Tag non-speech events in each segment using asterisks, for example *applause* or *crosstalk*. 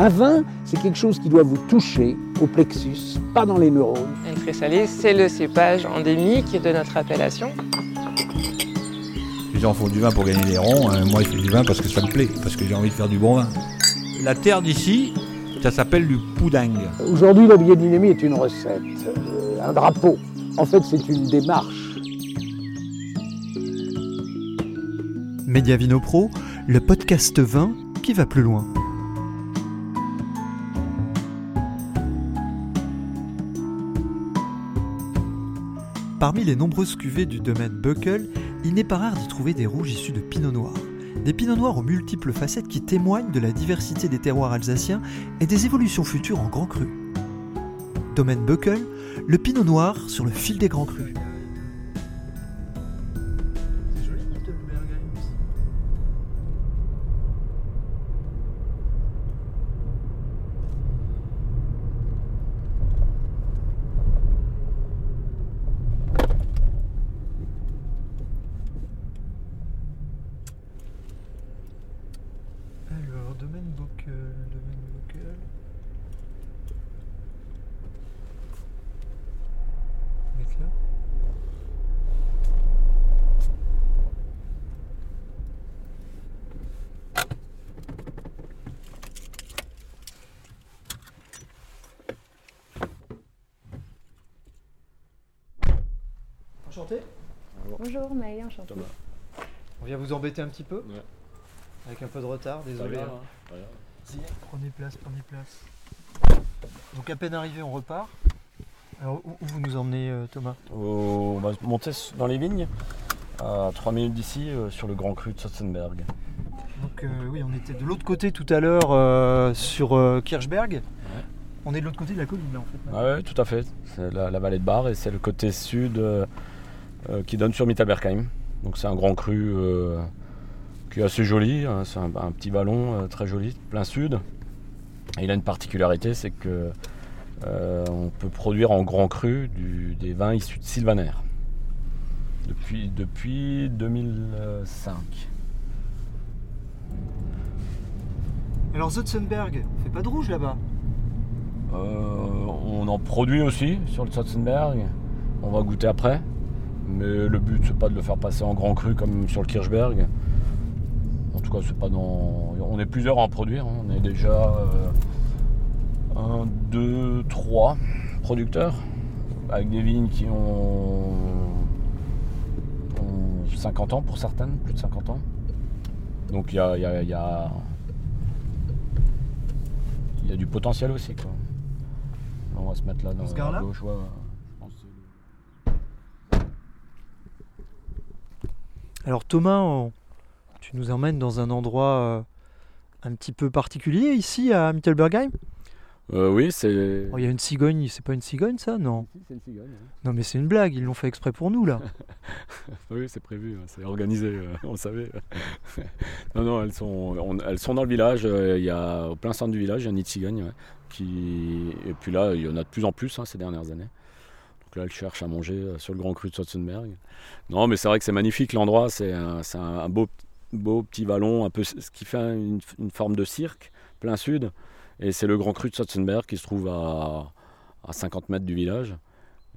Un vin, c'est quelque chose qui doit vous toucher au plexus, pas dans les neurones. Un très salé, c'est le cépage endémique de notre appellation. Les gens font du vin pour gagner des ronds, hein. moi je fais du vin parce que ça me plaît, parce que j'ai envie de faire du bon vin. La terre d'ici, ça s'appelle du pouding. Aujourd'hui, la biodynamie est une recette, euh, un drapeau. En fait, c'est une démarche. Média Vino Pro, le podcast vin qui va plus loin. Parmi les nombreuses cuvées du domaine Buckle, il n'est pas rare d'y trouver des rouges issus de pinot noir. Des pinots noirs aux multiples facettes qui témoignent de la diversité des terroirs alsaciens et des évolutions futures en grand cru. Domaine Buckle, le pinot noir sur le fil des grands crus. Alors, domaine Buckle, domaine Buckle. Mettre là. Enchanté. Bonjour Maëlle, enchantée. On vient vous embêter un petit peu Avec un peu de retard, désolé. hein. Prenez place, prenez place. Donc à peine arrivé, on repart. Alors où, où vous nous emmenez euh, Thomas? On va monter dans les vignes à 3 minutes d'ici euh, sur le grand cru de Sotzenberg. Donc euh, oui, on était de l'autre côté tout à l'heure euh, sur euh, Kirchberg. On est de l'autre côté de la colline là en fait. Ah ouais, tout à fait. C'est la, la vallée de Bar et c'est le côté sud euh, qui donne sur Mittelbergheim. Donc c'est un grand cru euh, qui est assez joli. hein. C'est un, un petit ballon euh, très joli, plein sud. Et il a une particularité, c'est que euh, on peut produire en grand cru du- des vins issus de Sylvaner. Depuis, depuis 2005. Alors Zotzenberg, on fait pas de rouge là-bas? Euh, on en produit aussi sur le Sotzenberg. On va goûter après. Mais le but, c'est pas de le faire passer en grand cru comme sur le Kirchberg. En tout cas, c'est pas dans. On est plusieurs à en produire. hein. On est déjà euh, un, deux, trois producteurs avec des vignes qui ont, ont 50 ans pour certaines, plus de 50 ans. Donc il y a, il y a- y a- y a du potentiel aussi. Quoi. On va se mettre là dans là à gauche. ouais, ouais. Je pense que c'est- Alors Thomas, on- tu nous emmènes dans un endroit euh, un petit peu particulier ici à Mittelbergheim. Euh, oui, c'est. Oh, Il y a une cigogne, c'est pas une cigogne ça? Non. C'est une cigogne. hein. Non mais c'est une blague, ils l'ont fait exprès pour nous là. *laughs* Oui, c'est prévu, hein, c'est organisé, euh, on le savait. *laughs* non, non, elles sont, on- elles sont dans le village. Il y a au plein centre du village, il y a une nid de cigogne. ouais, qui... Et puis là, il y en a de plus en plus hein, ces dernières années. Donc là, elles cherchent à manger euh, sur le grand cru de Sotzenberg. Non, mais c'est vrai que c'est magnifique l'endroit. C'est un, beau, beau petit vallon, un peu ce qui fait une, forme de cirque, plein sud. Et c'est le grand cru de Sotzenberg qui se trouve à, à 50 mètres du village.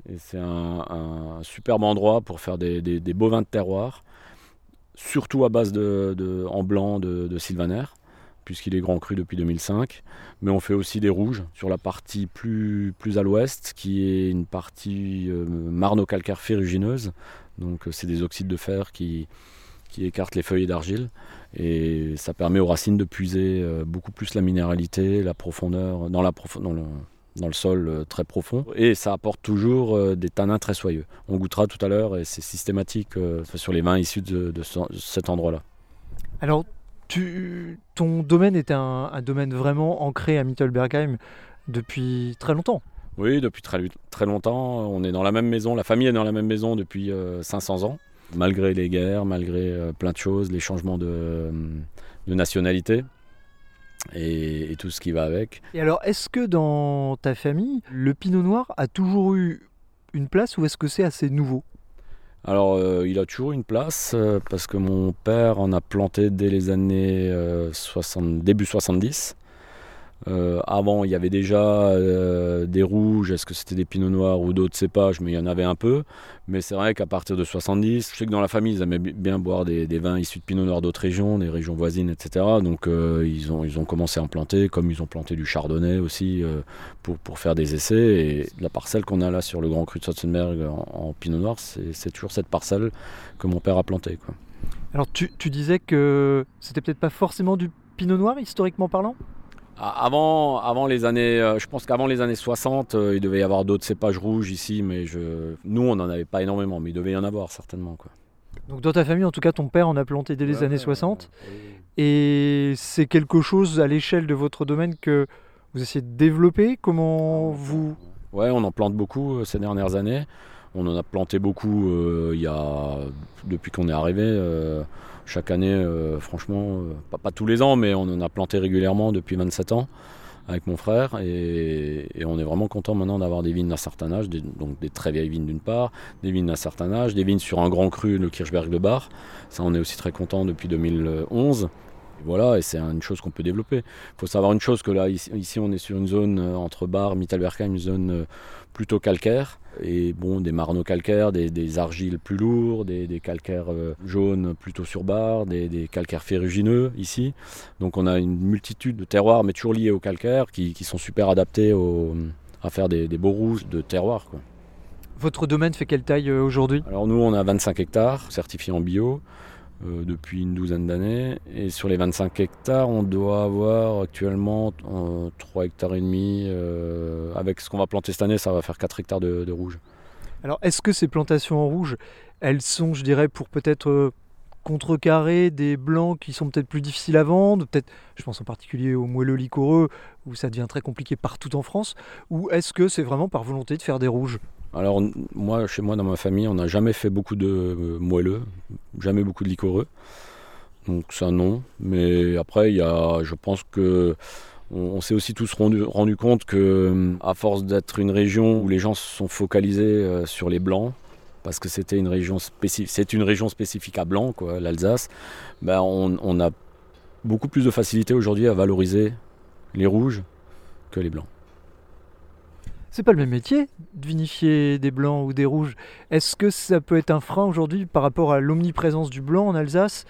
Et c'est un, superbe endroit pour faire des, des- de terroir, surtout à base de, en blanc de Sylvaner, puisqu'il est grand cru depuis 2005. Mais on fait aussi des rouges sur la partie plus, plus à l'ouest, qui est une partie euh, marno-calcaire ferrugineuse. Donc euh, c'est des oxydes de fer qui, qui écartent les feuilles d'argile. Et ça permet aux racines de puiser euh, beaucoup plus la minéralité, la profondeur, dans, la dans le, dans le sol euh, très profond. Et ça apporte toujours euh, des tanins très soyeux. On goûtera tout à l'heure et c'est systématique euh, sur les vins issus de, de ce- cet endroit-là. Alors tu, ton domaine est un, un domaine vraiment ancré à Mittelbergheim depuis très longtemps. Oui, depuis très, très longtemps. On est dans la même maison, la famille est dans la même maison depuis euh, 500 ans. Malgré les guerres, malgré euh, plein de choses, les changements de, euh, de nationalité et, et tout ce qui va avec. Et alors est-ce que dans ta famille, le pinot noir a toujours eu une place ou est-ce que c'est assez nouveau? Alors, euh, il a toujours une place euh, parce que mon père en a planté dès les années euh, 60, début 70. Euh, avant, il y avait déjà euh, des rouges, est-ce que c'était des pinots noirs ou d'autres? Cépages, mais il y en avait un peu. Mais c'est vrai qu'à partir de 70, je sais que dans la famille, ils aimaient bien boire des, vins issus de pinot noir d'autres régions, des régions voisines, etc. Donc euh, ils, ont, ils ont commencé à en planter, comme ils ont planté du chardonnay aussi pour, pour faire des essais. Et la parcelle qu'on a là sur le Grand Cru de Sotzenberg en, pinot noir, c'est toujours cette parcelle que mon père a plantée. Alors tu, tu disais que c'était peut-être pas forcément du pinot noir historiquement parlant? Avant, avant les années, euh, je pense qu'avant les années 60, euh, il devait y avoir d'autres cépages rouges ici, mais je, nous, on n'en avait pas énormément, mais il devait y en avoir certainement. Quoi. Donc dans ta famille, en tout cas, ton père en a planté dès les années 60, et c'est quelque chose à l'échelle de votre domaine que vous essayez de développer? Comment vous Ouais, on en plante beaucoup euh, ces dernières années. On en a planté beaucoup il y a, depuis qu'on est arrivé chaque année, euh, franchement, euh, pas, tous les ans, mais on en a planté régulièrement depuis 27 ans avec mon frère et, on est vraiment content maintenant d'avoir des vignes d'un certain âge, donc des très vieilles vignes d'une part, des vignes d'un certain âge, des vignes sur un grand cru, le Kirchberg de Bar. Ça, on est aussi très content depuis 2011. Voilà, et c'est une chose qu'on peut développer. Il faut savoir une chose que là, ici, on est sur une zone euh, entre Bar, Mittelbergheim, une zone plutôt calcaire. Et bon, des marneaux calcaires, des, argiles plus lourds, des, calcaires euh, jaunes plutôt sur barre, des, calcaires ferrugineux ici. Donc on a une multitude de terroirs, mais toujours liés au calcaire, qui, sont super adaptés à faire des, beaux rouges de terroirs. Votre domaine fait quelle taille euh, aujourd'hui? Alors nous, on a 25 hectares certifiés en bio. Euh, depuis une douzaine d'années. Et sur les 25 hectares, on doit avoir actuellement 3 hectares et demi. Euh, avec ce qu'on va planter cette année, ça va faire 4 hectares de, rouge. Alors, est-ce que ces plantations en rouge, elles sont, je dirais, pour peut-être euh, contrecarrer des blancs qui sont peut-être plus difficiles à vendre, peut-être, je pense en particulier aux moelleux liquoreux, où ça devient très compliqué partout en France, ou est-ce que c'est vraiment par volonté de faire des rouges? Alors moi, chez moi, dans ma famille, on n'a jamais fait beaucoup de euh, moelleux, jamais beaucoup de liquoreux. Donc ça non. Mais après, il je pense que on, s'est aussi tous rendu, compte que euh, à force d'être une région où les gens se sont focalisés euh, sur les blancs, parce que c'était une région spécifique, c'est une région spécifique à blanc, quoi, l'Alsace, ben on a beaucoup plus de facilité aujourd'hui à valoriser les rouges que les blancs. C'est pas le même métier de vinifier des blancs ou des rouges. Est-ce que ça peut être un frein aujourd'hui par rapport à l'omniprésence du blanc en Alsace.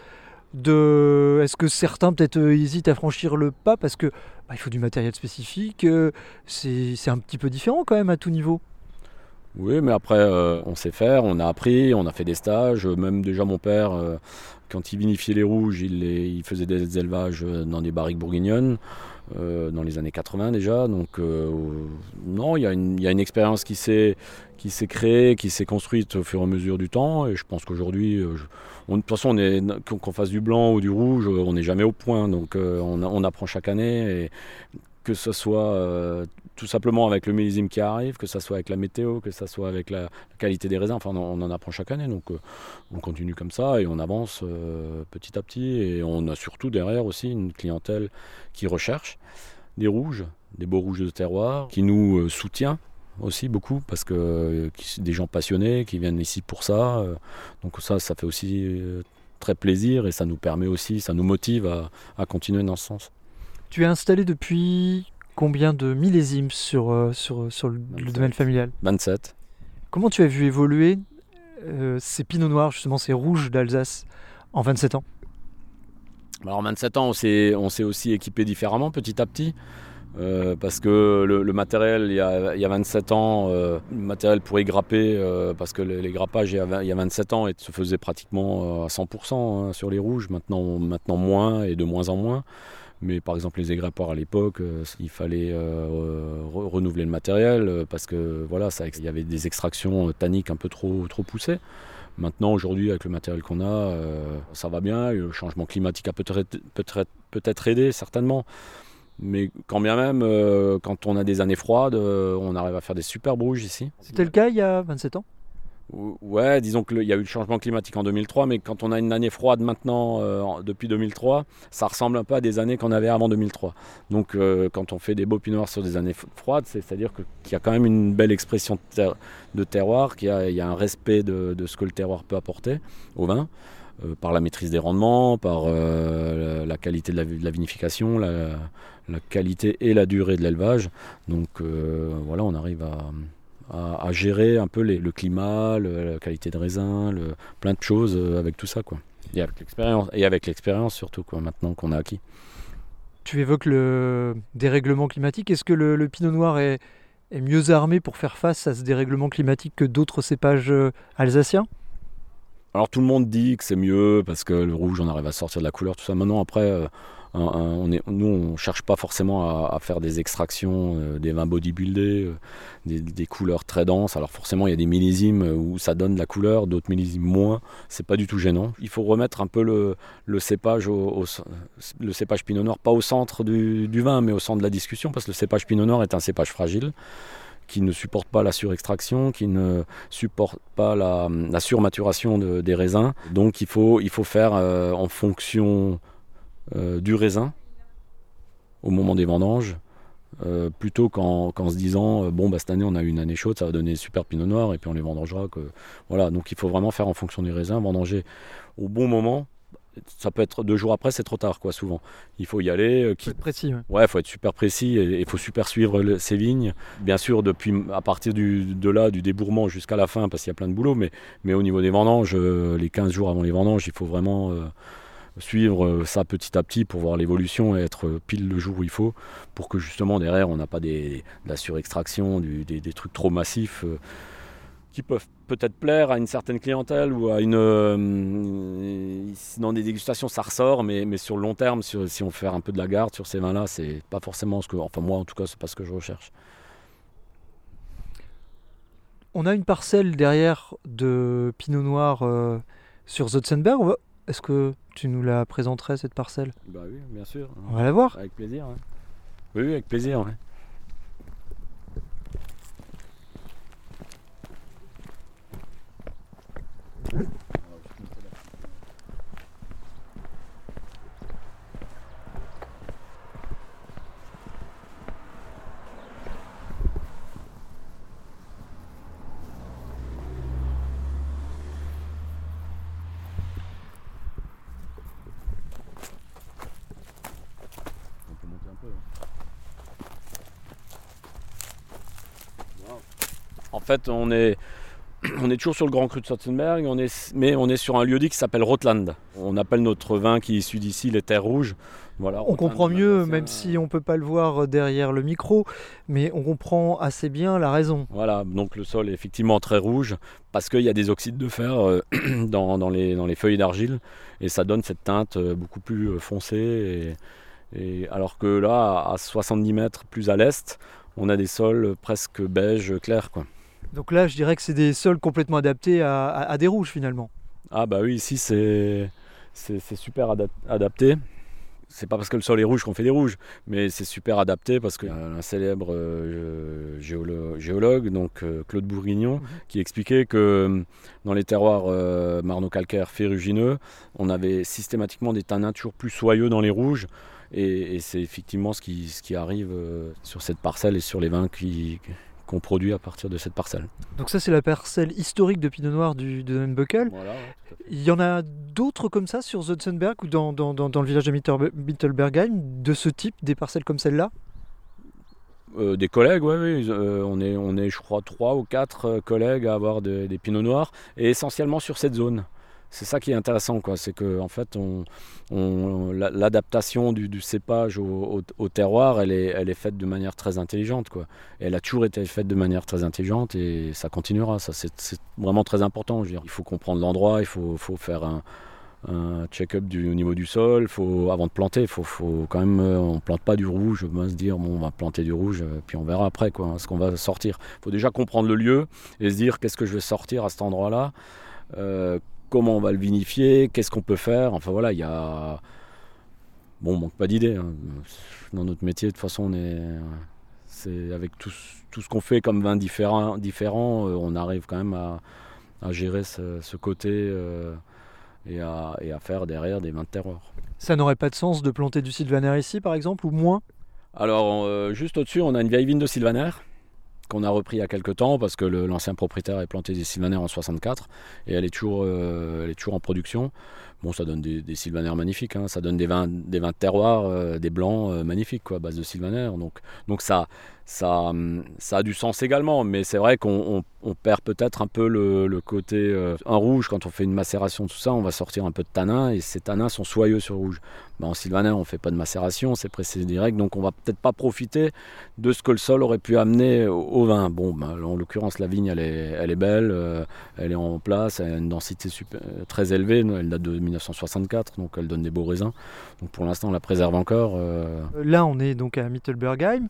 Est-ce que certains peut-être euh, hésitent à franchir le pas parce que bah, il faut du matériel spécifique euh, C'est un petit peu différent quand même à tout niveau. Oui, mais après, euh, on sait faire, on a appris, on a fait des stages. Même déjà, mon père, quand il vinifiait les rouges, il, il, faisait des élevages dans des barriques bourguignonnes. Euh, dans les années 80 déjà. Donc euh, non, il y, a une expérience qui s'est créée, qui s'est construite au fur et à mesure du temps. Et je pense qu'aujourd'hui, euh, de toute façon, qu'on fasse du blanc ou du rouge, on n'est jamais au point. Donc on, on, apprend chaque année. Et que ce soit tout simplement avec le millésime qui arrive, que ce soit avec la météo, que ce soit avec la, qualité des raisins. Enfin, on, en apprend chaque année, donc euh, on continue comme ça et on avance euh, petit à petit. Et on a surtout derrière aussi une clientèle qui recherche des rouges, des beaux rouges de terroir, qui nous euh, soutient aussi beaucoup parce que des gens passionnés qui viennent ici pour ça. donc ça, ça fait aussi très plaisir et ça nous permet aussi, ça nous motive à continuer dans ce sens. Tu es installé depuis combien de millésimes sur, euh, sur, sur le, domaine familial 27. Comment tu as vu évoluer euh, ces pinots noirs, justement ces rouges d'Alsace, en 27 ans? Alors en 27 ans, on s'est, aussi équipé différemment petit à petit. Euh, parce que le, matériel, il y, a, il y, a, 27 ans, le matériel pour y grapper, parce que les, grappages, il y, a, il y, a, 27 ans, se faisaient pratiquement à 100% hein, sur les rouges, maintenant, maintenant moins et de moins en moins. Mais par exemple, les égrappaires à l'époque, euh, il fallait euh, renouveler le matériel euh, parce que voilà, il y avait des extractions tanniques un peu trop, trop poussées. Maintenant, aujourd'hui, avec le matériel qu'on a, ça va bien. Le changement climatique a peut-être peut aidé, certainement. Mais quand bien même, quand on a des années froides, on arrive à faire des super rouges ici. C'était le cas il y a 27 ans? Ouais, disons qu'il y a eu le changement climatique en 2003, mais quand on a une année froide maintenant, euh, depuis 2003, ça ressemble un peu à des années qu'on avait avant 2003. Donc euh, quand on fait des beaux pinots noirs sur des années froides, c'est-à-dire qu'il y a quand même une belle expression de, terroir, qu'il y, a un respect de, ce que le terroir peut apporter au vin. euh, par la maîtrise des rendements, par la qualité de la, vinification, la, qualité et la durée de l'élevage. Donc voilà, on arrive à, à, à, gérer un peu les, le climat, le, la qualité de raisin, le, plein de choses avec tout ça. Quoi. Et avec l'expérience, et avec l'expérience surtout, quoi, maintenant qu'on a acquis. Tu évoques le dérèglement climatique. Est-ce que le, le pinot noir est, est mieux armé pour faire face à ce dérèglement climatique que d'autres cépages alsaciens? Alors tout le monde dit que c'est mieux parce que le rouge, on arrive à sortir de la couleur, tout ça. Maintenant, après, euh, on est, nous, on cherche pas forcément à, faire des extractions, euh, des vins bodybuildés, euh, des, couleurs très denses. Alors forcément, il y a des millésimes où ça donne de la couleur, d'autres millésimes moins. C'est pas du tout gênant. Il faut remettre un peu le, cépage, le cépage Pinot Noir, pas au centre du, vin, mais au centre de la discussion, parce que le cépage Pinot Noir est un cépage fragile qui ne supporte pas la surextraction, qui ne supporte pas la, surmaturation de, des raisins. Donc il faut, il faut faire euh, en fonction euh, du raisin au moment des vendanges, euh, plutôt qu'en qu se disant bon bah cette année on a eu une année chaude, ça va donner super pinot noir et puis on les vendangera. Que... Voilà, donc il faut vraiment faire en fonction du raisin, vendanger au bon moment ça peut être deux jours après, c'est trop tard, quoi, souvent. Il faut y aller. Euh, qui... faut être précis. Ouais. ouais, faut être super précis et il faut super suivre le, ces vignes. Bien sûr, depuis à partir du, de là, du débourrement jusqu'à la fin, parce qu'il y a plein de boulot, mais, mais au niveau des vendanges, euh, les 15 jours avant les vendanges, il faut vraiment euh, suivre ça petit à petit pour voir l'évolution et être pile le jour où il faut, pour que justement derrière, on n'a pas des, de la surextraction, des, des, trucs trop massifs. Euh, qui peuvent peut-être plaire à une certaine clientèle ou à une euh, dans des dégustations ça ressort mais, mais sur le long terme si on fait un peu de la garde sur ces vins là c'est pas forcément ce que enfin moi en tout cas c'est pas ce que je recherche on a une parcelle derrière de pinot noir euh, sur Zotzenberg est-ce que tu nous la présenterais cette parcelle? Bah oui bien sûr. On va la voir. Avec plaisir oui, oui avec plaisir. En fait, on est, on est toujours sur le Grand Cru de on est, mais on est sur un lieu dit qui s'appelle Rotland. On appelle notre vin qui est issu d'ici les terres rouges. Voilà, on Rotland, comprend mieux, même si on ne peut pas le voir derrière le micro, mais on comprend assez bien la raison. Voilà, donc le sol est effectivement très rouge parce qu'il y a des oxydes de fer euh, *clears throat* dans, dans, les, dans les feuilles d'argile et ça donne cette teinte euh, beaucoup plus foncée. Et, et alors que là, à 70 mètres plus à l'est, on a des sols presque beige clair. Quoi. Donc là, je dirais que c'est des sols complètement adaptés à, à, à des rouges finalement. Ah bah oui, ici c'est super adap adapté. C'est pas parce que le sol est rouge qu'on fait des rouges, mais c'est super adapté parce qu'il y a un célèbre euh, géolo géologue, donc euh, Claude Bourguignon, mmh. qui expliquait que dans les terroirs euh, marno-calcaires ferrugineux, on avait systématiquement des tanins toujours plus soyeux dans les rouges. Et, et c'est effectivement ce qui, ce qui arrive euh, sur cette parcelle et sur les vins qui, qu'on produit à partir de cette parcelle. Donc ça c'est la parcelle historique de Pinot Noir du, de Buckel. Voilà, ouais, Il y en a d'autres comme ça sur Zotzenberg ou dans, dans, dans, dans le village de Mittelbergheim de ce type, des parcelles comme celle-là? Euh, des collègues, oui. Euh, on, est, on est, je crois, trois ou quatre collègues à avoir de, des pinots noirs, et essentiellement sur cette zone c'est ça qui est intéressant, quoi. C'est que en fait, on, on, l'adaptation du, cépage au, terroir, elle est, elle est faite de manière très intelligente, quoi. Elle a toujours été faite de manière très intelligente et ça continuera. Ça, c'est, vraiment très important. Je veux dire. Il faut comprendre l'endroit, il faut, faut faire un, check-up au niveau du sol. Faut, avant de planter, faut, faut quand même, on plante pas du rouge. On va se dire, bon, on va planter du rouge, puis on verra après, quoi, ce qu'on va sortir. Il faut déjà comprendre le lieu et se dire, qu'est-ce que je vais sortir à cet endroit-là. Euh, comment on va le vinifier, qu'est-ce qu'on peut faire. Enfin voilà, il y a. Bon, on manque pas d'idées. Hein. Dans notre métier, de toute façon, on est. C'est avec tout, tout ce qu'on fait comme vin différent, différent euh, on arrive quand même à, à gérer ce, ce côté euh, et, à, et, à, faire derrière des vins de terroir. Ça n'aurait pas de sens de planter du sylvaner ici, par exemple, ou moins? Alors, euh, juste au-dessus, on a une vieille vigne de sylvaner qu'on a repris il y a quelques temps parce que l'ancien propriétaire a planté des sylvaner en 64 et elle est toujours, euh, elle est toujours en production. Bon, ça donne des, des sylvaner magnifiques, hein. ça donne des vins, des vins de terroir, euh, des blancs euh, magnifiques quoi, à base de sylvaner. Donc, donc ça, ça, hum, ça a du sens également, mais c'est vrai qu'on on- on perd peut-être un peu le, côté euh, un rouge quand on fait une macération, tout ça, on va sortir un peu de tanin et ces tanins sont soyeux sur rouge. Ben, en sylvaner, on fait pas de macération, c'est pressé direct, donc on va peut-être pas profiter de ce que le sol aurait pu amener au, vin. Bon, ben, en l'occurrence, la vigne, elle est, elle est belle, euh, elle est en place, elle a une densité euh, très élevée, elle date de 1964, donc elle donne des beaux raisins. Donc pour l'instant, on la préserve encore. Euh, Là, on est donc à Mittelbergheim.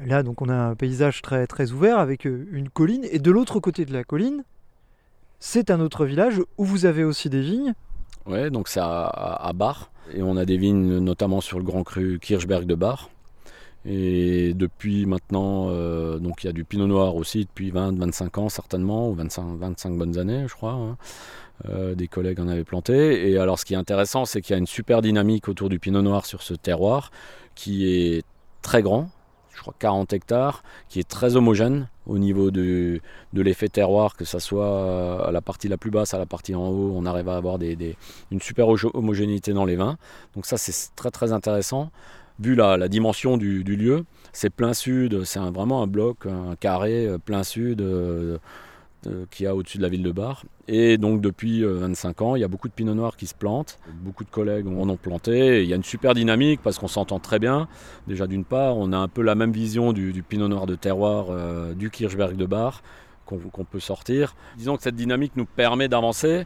Là, donc, on a un paysage très, très ouvert avec euh, une colline. Et de l'autre côté de la colline, c'est un autre village où vous avez aussi des vignes. Ouais, donc c'est à, Bar. Et on a des vignes notamment sur le grand cru Kirchberg de Bar. Et depuis maintenant, euh, donc il y a du pinot noir aussi depuis 20-25 ans certainement, ou 25, 25 bonnes années je crois. hein. Euh, des collègues en avaient planté. Et alors ce qui est intéressant, c'est qu'il y a une super dynamique autour du pinot noir sur ce terroir qui est très grand, je crois 40 hectares, qui est très homogène au niveau de l'effet terroir, que ce soit à la partie la plus basse, à la partie en haut, on arrive à avoir une super homo- homogénéité dans les vins. Donc ça c'est très très intéressant. Vu la, dimension du, lieu, c'est plein sud, c'est vraiment un bloc, un carré euh, plein sud euh, euh, qui a au-dessus de la ville de Bar. Et donc depuis euh, 25 ans, il y a beaucoup de pinot noir qui se plantent. Beaucoup de collègues en ont planté. Il y a une super dynamique parce qu'on s'entend très bien. Déjà d'une part, on a un peu la même vision du, pinot noir de terroir euh, du Kirchberg de Bar qu'on peut sortir. Disons que cette dynamique nous permet d'avancer.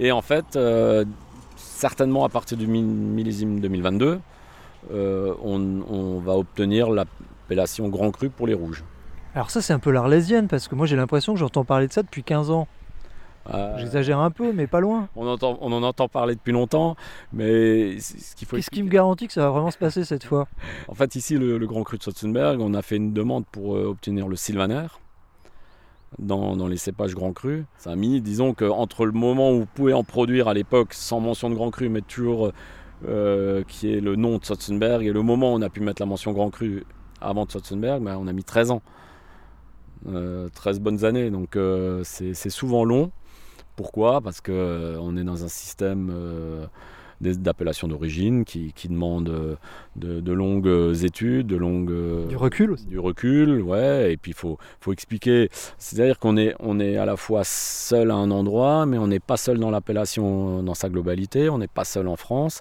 Et en fait, euh, certainement à partir du mi- millésime 2022, euh, on, on va obtenir l'appellation Grand Cru pour les rouges. Alors ça, c'est un peu l'arlésienne, parce que moi, j'ai l'impression que j'entends parler de ça depuis 15 ans. Euh, J'exagère un peu, mais pas loin. on, entend, on en entend parler depuis longtemps, mais ce qu'il faut Qu'est-ce qui me garantit que ça va vraiment se passer cette fois? En fait, ici, le, le Grand Cru de Sotzenberg, on a fait une demande pour euh, obtenir le Sylvaner dans, dans les cépages Grand Cru. Ça a mis, disons qu'entre le moment où vous pouvez en produire à l'époque sans mention de Grand Cru, mais toujours euh, qui est le nom de Sotzenberg, et le moment où on a pu mettre la mention Grand Cru avant de Sotzenberg, ben, on a mis 13 ans. Euh, 13 bonnes années, donc euh, c'est souvent long. Pourquoi? Parce qu'on est dans un système euh, d'appellation d'origine qui, qui demande euh, de, de longues études, de longues euh, Du recul aussi. du recul, ouais, et puis il faut, faut expliquer. C'est-à-dire qu'on est, on est à la fois seul à un endroit, mais on n'est pas seul dans l'appellation dans sa globalité, on n'est pas seul en France.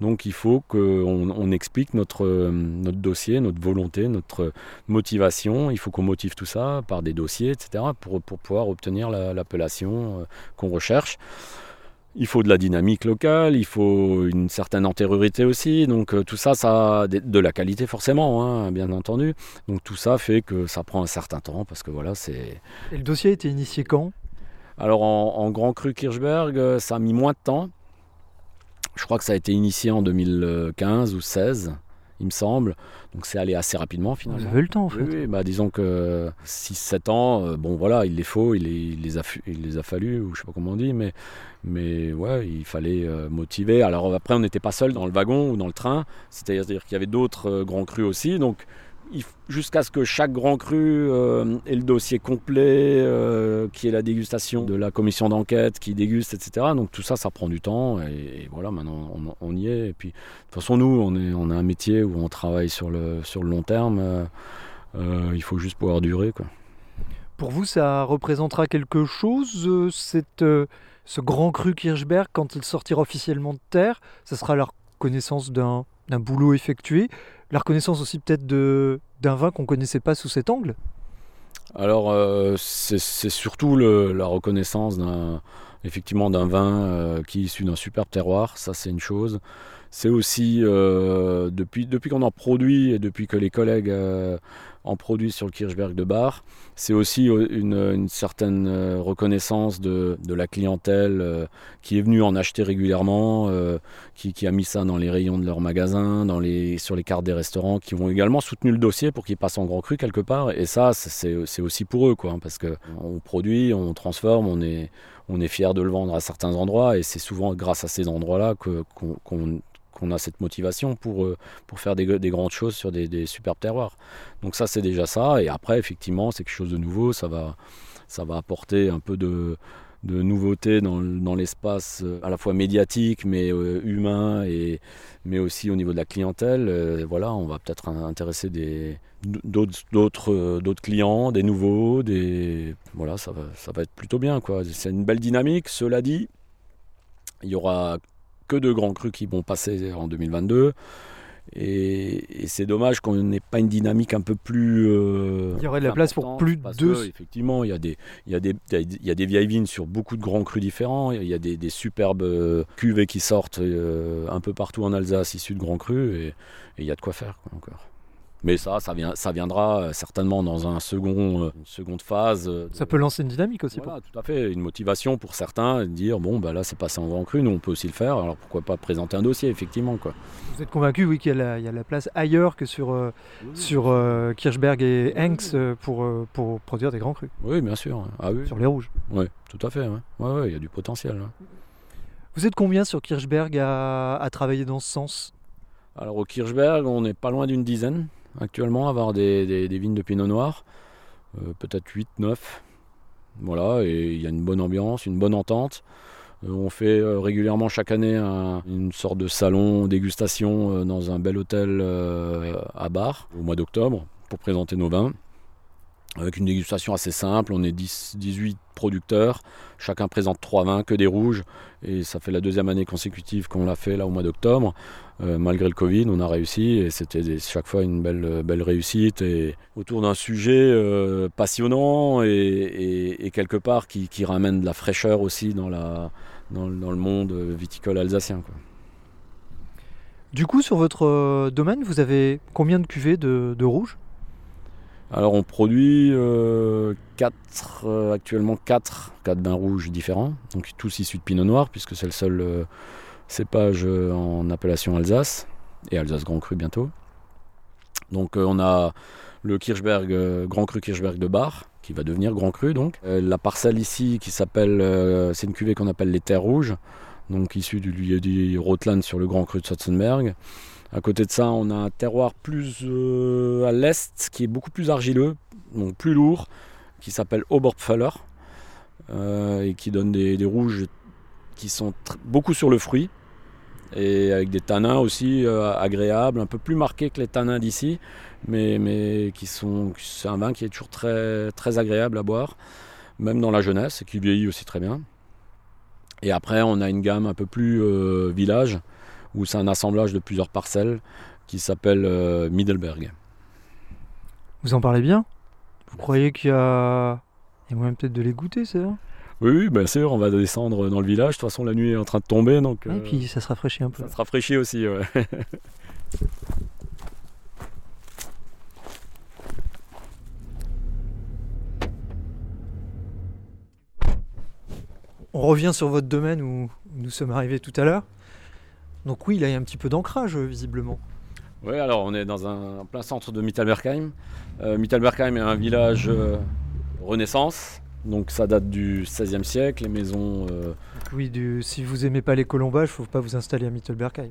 Donc il faut qu'on on explique notre, euh, notre dossier, notre volonté, notre motivation. Il faut qu'on motive tout ça par des dossiers, etc., pour, pour pouvoir obtenir la- l'appellation euh, qu'on recherche. Il faut de la dynamique locale, il faut une certaine antériorité aussi. Donc euh, tout ça, ça a de, la qualité forcément, hein, bien entendu. Donc tout ça fait que ça prend un certain temps parce que voilà, c'est. Et le dossier a été initié quand? Alors en, en Grand Cru Kirchberg, euh, ça a mis moins de temps. Je crois que ça a été initié en 2015 ou 16, il me semble. Donc c'est allé assez rapidement Vous finalement. avez le temps en fait. Oui, oui, bah disons que 6-7 ans, euh, bon voilà, il les faut, il les, il les a, il les a fallu, ou je sais pas comment on dit, mais, mais ouais, il fallait euh, motiver. Alors après, on n'était pas seul dans le wagon ou dans le train, c'est-à-dire qu'il y avait d'autres euh, grands crus aussi, donc jusqu'à ce que chaque grand cru euh, ait le dossier complet, euh, qui est la dégustation de la commission d'enquête qui déguste, etc. Donc tout ça, ça prend du temps, et, voilà, maintenant on, y est. Et puis de toute façon, nous, on, a un métier où on travaille sur le, long terme. euh, euh, il faut juste pouvoir durer. Pour vous, ça représentera quelque chose, euh, cette, ce grand cru Kirchberg, quand il sortira officiellement de terre? Ça sera la reconnaissance d'un d'un boulot effectué, la reconnaissance aussi peut-être d'un vin qu'on ne connaissait pas sous cet angle? Alors, euh, c'est surtout la reconnaissance d'un effectivement d'un vin euh, qui est issu d'un superbe terroir, ça c'est une chose. C'est aussi euh, depuis, depuis qu'on en produit et depuis que les collègues en produisent sur le Kirchberg de Bar, c'est aussi euh, une, certaine euh, reconnaissance de, la clientèle euh, qui est venue en acheter régulièrement, qui, a mis ça dans les rayons de leur magasin, dans les, sur les cartes des restaurants, qui ont également soutenu le dossier pour qu'il passe en grand cru quelque part. Et ça, c'est- aussi pour eux, quoi, hein, parce que on produit, on transforme, on est, fier de le vendre à certains endroits, et c'est souvent grâce à ces endroits-là qu'on qu'on- qu'on a cette motivation pour, euh, pour faire des, des grandes choses sur des, des superbes terroirs. Donc ça, c'est déjà ça. Et après, effectivement, c'est quelque chose de nouveau. Ça va, ça va apporter un peu de, de nouveautés dans, dans l'espace euh, à la fois médiatique, mais euh, humain, et, mais aussi au niveau de la clientèle. Voilà, on va peut-être intéresser des, d'autres, d'autres, d'autres clients, des nouveaux. Des, voilà, ça va, ça va être plutôt bien. Quoi. C'est une belle dynamique. Cela dit, il y aura que de grands crus qui vont passer en 2022. Et, et c'est dommage qu'on n'ait pas une dynamique un peu plus. euh, Il y aurait de la place pour plus de deux. que, effectivement, il y, a des, il, y a des, il y a des vieilles vignes sur beaucoup de grands crus différents. Il y a des, des superbes euh, cuvées qui sortent euh, un peu partout en Alsace issues de grands crus. Et, et il y a de quoi faire quoi, encore. Mais ça, ça, vient, ça viendra euh, certainement dans un second, euh, une seconde phase. euh, Ça peut lancer une dynamique aussi. voilà, tout à fait. Une motivation pour certains de dire bon, bah là, c'est passé en grand cru, nous, on peut aussi le faire. Alors pourquoi pas présenter un dossier, effectivement. Quoi. Vous êtes convaincu, oui, qu'il y, a la- il y a la place ailleurs que sur, euh, sur euh, Kirchberg et Henks euh, pour, pour produire des grands crus, Oui, bien sûr. Ah oui, sur les rouges. ouais, tout à fait. Ouais, ouais, il y a du potentiel. ouais. Vous êtes combien sur Kirchberg à, à travailler dans ce sens? Alors au Kirchberg, on n'est pas loin d'une dizaine actuellement avoir des, des- vignes de pinot noir, Euh, peut-être 8, 9. Voilà, et il y a une bonne ambiance, une bonne entente. Euh, on fait euh, régulièrement chaque année un- une sorte de salon dégustation dans un bel hôtel à Bar au mois d'octobre pour présenter nos vins. Avec une dégustation assez simple, on est 10, 18 producteurs, chacun présente trois vins, que des rouges, et ça fait la deuxième année consécutive qu'on l'a fait là au mois d'octobre. Euh, malgré le Covid, on a réussi. Et c'était chaque fois une belle, belle réussite. Et autour d'un sujet euh, passionnant et, quelque part qui, ramène de la fraîcheur aussi dans, la, dans, le- monde viticole alsacien. Du coup, sur votre euh, domaine, vous avez combien de cuvées de, de rouge Alors on produit euh, euh, actuellement 4, quatre vins rouges différents, donc tous issus de Pinot Noir puisque c'est le seul euh, cépage en appellation Alsace et Alsace Grand Cru bientôt. Donc on a le Kirchberg, Grand Cru Kirchberg de Bar qui va devenir Grand Cru donc. La parcelle ici qui s'appelle, c'est une cuvée qu'on appelle les Terres Rouges, donc issue du lieu du Rotland sur le Grand Cru de Sotzenberg. À côté de ça, on a un terroir plus euh, à l'est qui est beaucoup plus argileux, donc plus lourd, qui s'appelle Oberpfäller euh, et qui donne des, rouges qui sont beaucoup sur le fruit et avec des tanins aussi euh, agréables, un peu plus marqués que les tanins d'ici, mais, qui sont c'est un vin qui est toujours très, très agréable à boire, même dans la jeunesse et qui vieillit aussi très bien. Et après, on a une gamme un peu plus village où c'est un assemblage de plusieurs parcelles qui s'appelle euh, Middelberg. Vous en parlez bien? Vous croyez qu'il y a... Il y a moyen peut-être de les goûter, c'est vrai? Oui, oui, bien sûr, on va descendre dans le village. De toute façon, la nuit est en train de tomber, donc Et euh, puis ça se rafraîchit un peu. ça se rafraîchit aussi. ouais. *laughs* On revient sur votre domaine où nous sommes arrivés tout à l'heure. Donc oui, là, il y a un petit peu d'ancrage, euh, visiblement. Oui, alors on est dans un plein centre de Mittelbergheim. Euh, Mittelbergheim est un village euh, Renaissance, donc ça date du XVIe siècle. Les maisons. euh, oui, du... si vous aimez pas les colombages, faut pas vous installer à Mittelbergheim.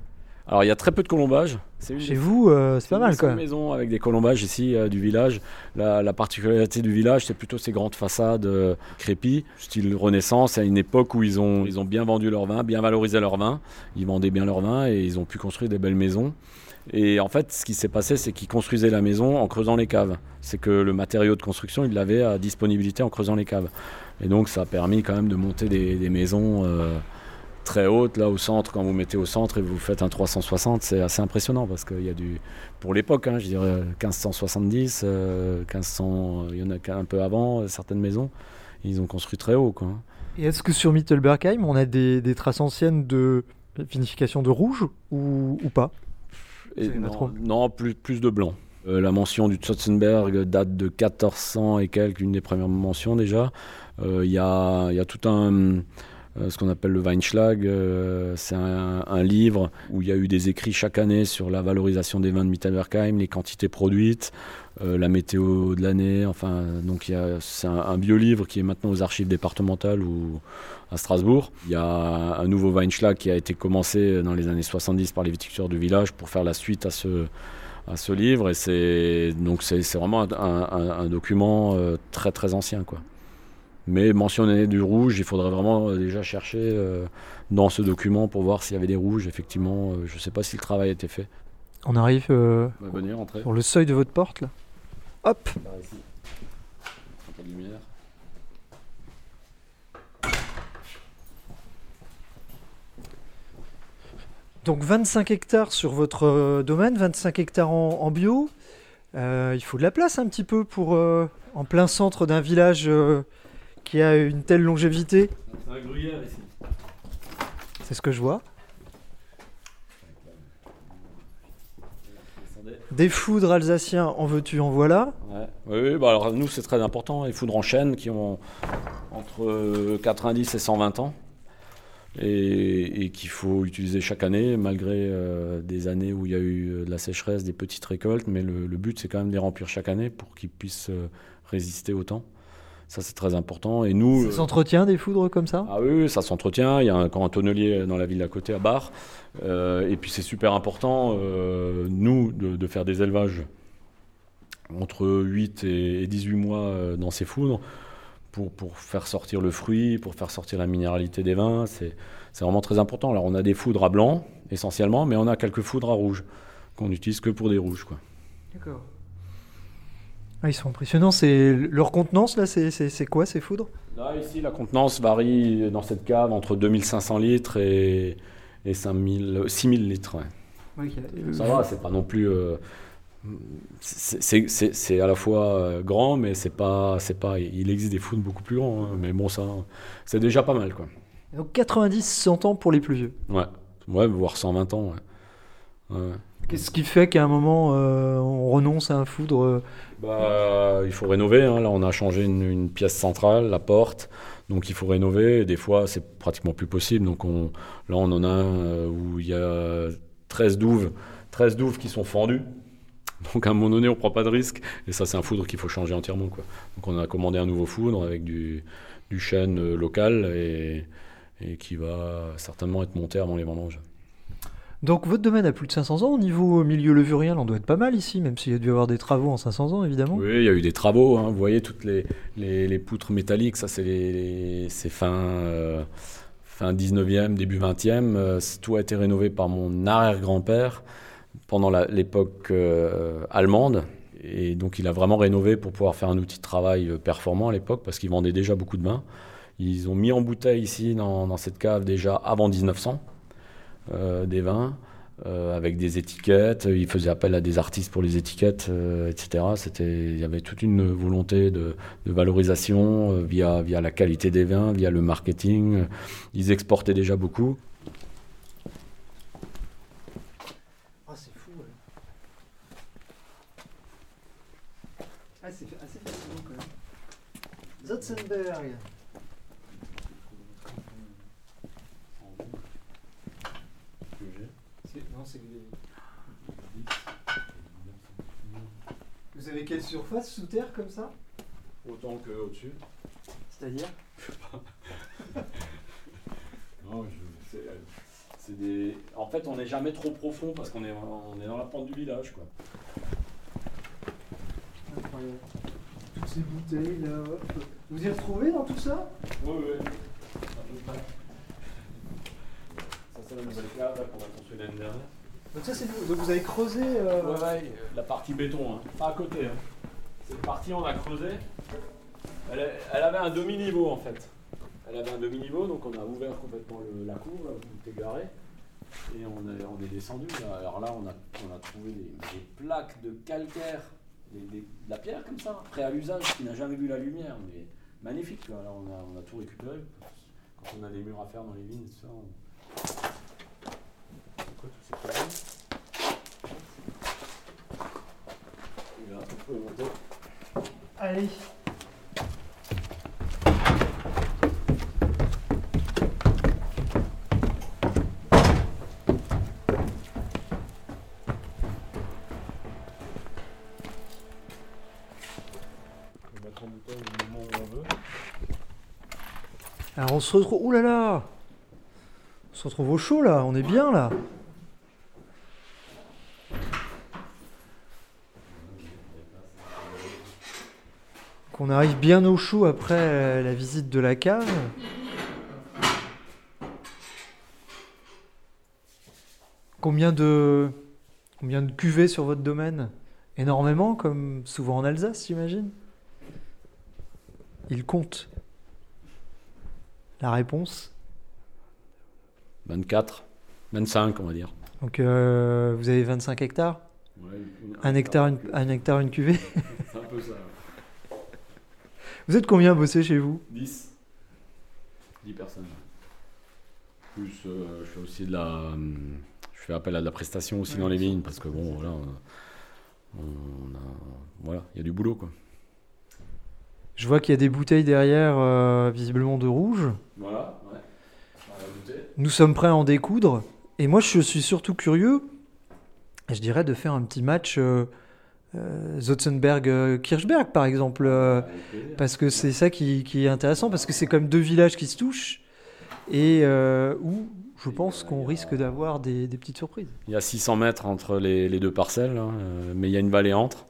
Alors il y a très peu de colombages. C'est une Chez des- vous, euh, c'est pas une mal seules même. maisons avec des colombages ici euh, du village. La, la particularité du village, c'est plutôt ces grandes façades euh, crépies, style Renaissance, à une époque où ils ont, ils ont bien vendu leur vin, bien valorisé leur vin. Ils vendaient bien leur vin et ils ont pu construire des belles maisons. Et en fait, ce qui s'est passé, c'est qu'ils construisaient la maison en creusant les caves. C'est que le matériau de construction, ils l'avaient à disponibilité en creusant les caves. Et donc, ça a permis quand même de monter des, des maisons euh, très hautes. Là, au centre, quand vous mettez au centre et vous faites un 360, c'est assez impressionnant parce qu'il y a du. Pour l'époque, hein, je dirais 1570, euh, 1500, il y en a qu'un peu avant, euh, certaines maisons, ils ont construit très haut. Quoi. Et est-ce que sur Mittelbergheim, on a des, des traces anciennes de vinification de rouge ou, ou pas? Et non, plus, plus de blanc. Euh, la mention du Zotzenberg date de 1400 et quelques, une des premières mentions déjà. Euh, Il y, a, y a tout un, euh, ce qu'on appelle le Weinschlag. Euh, c'est un, livre où il y a eu des écrits chaque année sur la valorisation des vins de Mittelwerkheim, les quantités produites, euh, la météo de l'année. Enfin, donc c'est un, un bio-livre qui est maintenant aux archives départementales ou à Strasbourg. Il y a un nouveau Weinschlag qui a été commencé dans les années 70 par les viticulteurs du village pour faire la suite à ce à ce livre et c'est donc c'est vraiment un, document très très ancien quoi. Mais mentionner du rouge, il faudrait vraiment euh, déjà chercher euh, dans ce document pour voir s'il y avait des rouges. Effectivement, euh, je ne sais pas si le travail a été fait. On arrive euh, venir, le seuil de votre porte là. Hop Par ici. Un peu de lumière. Donc 25 hectares sur votre domaine, 25 hectares en, en bio. Euh, il faut de la place un petit peu pour en plein centre d'un village qui a une telle longévité C'est ce que je vois. Des foudres alsaciens, en veux-tu, en voilà ouais. Oui, oui bah alors nous c'est très important, les foudres en chêne qui ont entre 90 et 120 ans et, et qu'il faut utiliser chaque année malgré euh, des années où il y a eu de la sécheresse, des petites récoltes, mais le, le but c'est quand même de les remplir chaque année pour qu'ils puissent euh, résister au temps. Ça, c'est très important. Et nous, ça s'entretient des foudres comme ça? Ah oui, ça s'entretient. Il y a encore un tonnelier dans la ville à côté, à Bar. Euh, et puis, c'est super important, euh, nous, de, de, faire des élevages entre 8 et 18 mois euh, dans ces foudres pour, pour, faire sortir le fruit, pour faire sortir la minéralité des vins. C'est vraiment très important. Alors, on a des foudres à blanc, essentiellement, mais on a quelques foudres à rouge qu'on n'utilise que pour des rouges. D'accord. Ah, ils sont impressionnants. C'est leur contenance là, c'est quoi ces foudres? Là ici, la contenance varie dans cette cave entre 2500 litres et, et 5000, 6000 litres. Ouais. Okay. Ça va, c'est pas non plus. Euh, c'est à la fois euh, grand, mais c'est pas, c'est pas. Il existe des foudres beaucoup plus grands, hein, mais bon, ça, c'est déjà pas mal, quoi. Donc 90, 100 ans pour les plus vieux. Ouais, ouais, voire 120 ans. Ouais. ouais. Qu'est-ce qui fait qu'à un moment euh, on renonce à un foudre euh... bah, Il faut rénover. Hein. Là, on a changé une, pièce centrale, la porte. Donc il faut rénover. Des fois, c'est pratiquement plus possible. Donc on, là, on en a un euh, où il y a 13 douves, 13 douves qui sont fendues. Donc à un moment donné, on prend pas de risque. Et ça, c'est un foudre qu'il faut changer entièrement. Donc on a commandé un nouveau foudre avec du, du chêne local et, et qui va certainement être monté avant les vendanges. Donc votre domaine a plus de 500 ans. Au niveau milieu levurien, on doit être pas mal ici, même s'il y a dû y avoir des travaux en 500 ans, évidemment. Oui, il y a eu des travaux. Hein. Vous voyez toutes les, les, poutres métalliques, ça c'est fin, euh, fin 19e, début 20e. Euh, tout a été rénové par mon arrière-grand-père pendant l'époque euh, allemande. Et donc il a vraiment rénové pour pouvoir faire un outil de travail performant à l'époque, parce qu'il vendait déjà beaucoup de vin. Ils ont mis en bouteille ici, dans, dans cette cave, déjà avant 1900 euh, des vins. Euh, avec des étiquettes, il faisait appel à des artistes pour les étiquettes, euh, etc. Il y avait toute une volonté de, valorisation euh, via, via la qualité des vins, via le marketing. Ils exportaient déjà beaucoup. Ah, c'est fou. Ah, assez fascinant quand même. Zotzenberg. Vous avez quelle surface sous terre comme ça? Autant qu'au-dessus. C'est-à-dire? *laughs* Non, c'est des. En fait, on n'est jamais trop profond parce qu'on est, on est dans la pente du village, quoi. Incroyable. Toutes ces bouteilles là, hop. Vous y retrouvez dans tout ça? Oui, oui. Ça, c'est la nouvelle cave qu'on a construite l'année dernière. Donc ça c'est Donc vous avez creusé euh... ouais, ouais, la partie béton, hein. pas à côté. Hein. Cette partie on a creusé. Elle, avait un demi-niveau en fait. Elle avait un demi-niveau, donc on a ouvert complètement la cour, là où tout est garé. Et on est, descendu. Alors là on a, trouvé des, plaques de calcaire, de la pierre comme ça, prêt à l'usage, qui n'a jamais vu la lumière, mais magnifique. Là, on, a, on a tout récupéré. Quand on a des murs à faire dans les vignes, tout ça. On quoi tous ces problèmes Là, on peut monter. Allez. Alors on se retrouve. Ouh là là On se retrouve au chaud là, on est bien là Qu'on arrive bien au chaud après euh, la visite de la cave. Combien de combien de cuvées sur votre domaine? Énormément, comme souvent en Alsace, j'imagine. Il compte. La réponse? 24, 25 on va dire. Donc euh, vous avez 25 hectares? Un, hectare, une, un hectare, une cuvée? *laughs* C'est un peu ça. Vous êtes combien à bosser chez vous? 10. 10 personnes. Plus euh, je fais aussi de la. hum, Je fais appel à de la prestation aussi dans les vignes parce que bon voilà. On, on a, voilà, il y a du boulot quoi. Je vois qu'il y a des bouteilles derrière, euh, visiblement de rouge. Voilà, ouais. Nous sommes prêts à en découdre. Et moi, je suis surtout curieux, je dirais, de faire un petit match euh, euh, Zotzenberg-Kirchberg, par exemple. euh, parce que c'est ça qui, est intéressant, parce que c'est comme deux villages qui se touchent, et euh, où je pense qu'on risque d'avoir des, petites surprises. Il y a 600 mètres entre les, deux parcelles, hein, euh, mais il y a une vallée entre.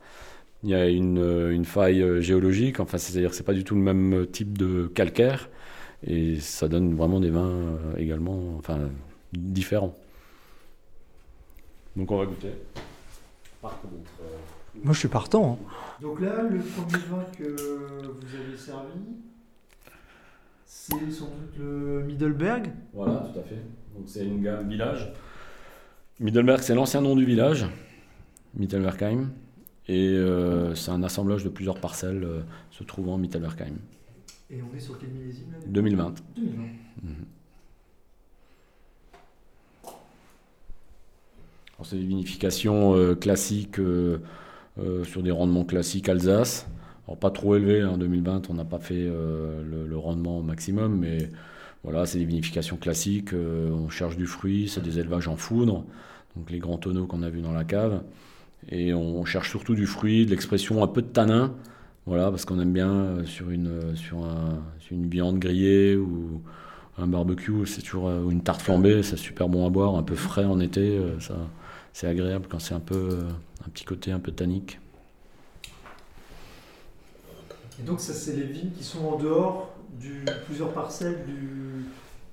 Il y a une, euh, faille euh, géologique, enfin, c'est-à-dire que c'est pas du tout le même type de calcaire, et ça donne vraiment des vins euh, également, enfin, différents. Donc on va goûter. Par contre, euh, Moi, je suis partant. hein. Donc là, le premier vin que vous avez servi, c'est sans doute le Middelberg. Voilà, tout à fait. Donc c'est une gamme village. Middelberg, c'est l'ancien nom du village, Mittelbergheim. Et euh, c'est un assemblage de plusieurs parcelles euh, se trouvant à Mittelbergheim. Et on est sur quel millésime là 2020. 2020. Alors, C'est des vinifications euh, classiques euh, sur des rendements classiques Alsace. Alors pas trop élevés, en 2020 on n'a pas fait euh, le, rendement au maximum, mais voilà, c'est des vinifications classiques, euh, on cherche du fruit, c'est des élevages en foudre, donc les grands tonneaux qu'on a vus dans la cave. Et on cherche surtout du fruit, de l'expression, un peu de tanin, voilà, parce qu'on aime bien euh, sur une, euh, sur, sur une viande grillée ou un barbecue, c'est toujours euh, ou une tarte flambée, c'est super bon à boire, un peu frais en été, euh, ça, c'est agréable quand c'est un peu euh, un petit côté un peu tannique. Et donc ça, c'est les vignes qui sont en dehors du plusieurs parcelles du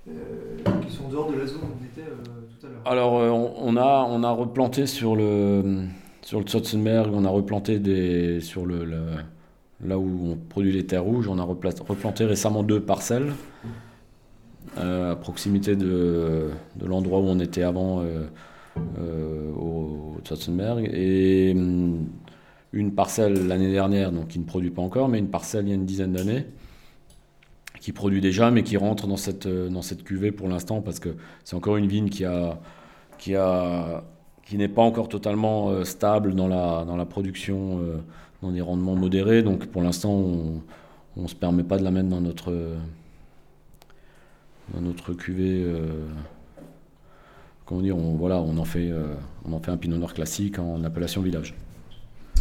euh, qui sont en dehors de la zone où on était euh, tout à l'heure. Alors on, on a on a replanté sur le sur le Zotzenberg, on a replanté des sur le, le- là où on produit les terres rouges, on a repla- replanté récemment deux parcelles euh, à proximité de, de l'endroit où on était avant euh, au Zotzenberg et hum, une parcelle l'année dernière donc qui ne produit pas encore mais une parcelle il y a une dizaine d'années qui produit déjà mais qui rentre dans cette euh, dans cette cuvée pour l'instant parce que c'est encore une vigne qui a qui a qui n'est pas encore totalement euh, stable dans la dans la production dans des rendements modérés. Donc pour l'instant on on se permet pas de la mettre dans notre dans notre cuvée comment dire on voilà on en fait euh, on en fait un pinot noir classique en appellation village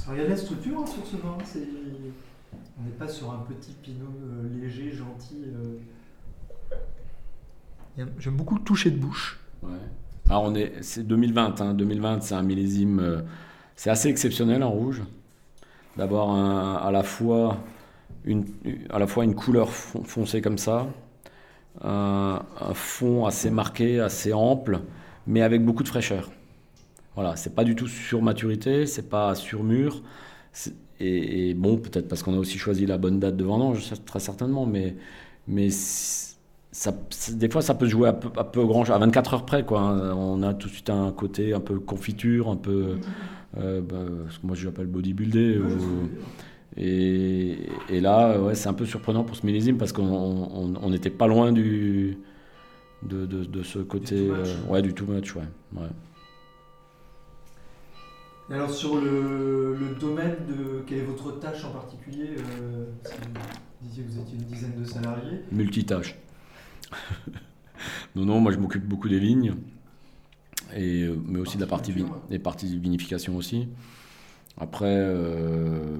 Alors il y a de la structure hein, sur ce vin. c'est- On n'est pas sur un petit pinot euh, léger, gentil. euh. J'aime beaucoup le toucher de bouche. Ouais. Alors on est, c'est 2020. hein. 2020, c'est un millésime, euh, c'est assez exceptionnel en rouge. D'avoir un- à la fois une, à la fois une couleur fon- foncée comme ça, un, un fond assez marqué, assez ample, mais avec beaucoup de fraîcheur. Voilà, c'est pas du tout sur maturité, c'est pas sur mûr. Et, bon, peut-être parce qu'on a aussi choisi la bonne date de vendange, très certainement, mais, mais des fois ça peut se jouer à peu, grand, à 24 heures près. Quoi. hein. On a tout de suite un côté un peu confiture, un peu, euh, bah, ce que moi j'appelle bodybuildé. ou- et, là, ouais, c'est un peu surprenant pour ce millésime parce qu'on on- on n'était pas loin du, de, de- de ce côté, much. euh, ouais, du too much, ouais. ouais. Et alors sur le, le domaine de quelle est votre tâche en particulier euh, si Vous disiez que vous étiez une dizaine de salariés? Multitâche. *laughs* non, non, moi je m'occupe beaucoup des vignes, et, euh, mais aussi de la partie, des parties de vinification aussi. Après, euh,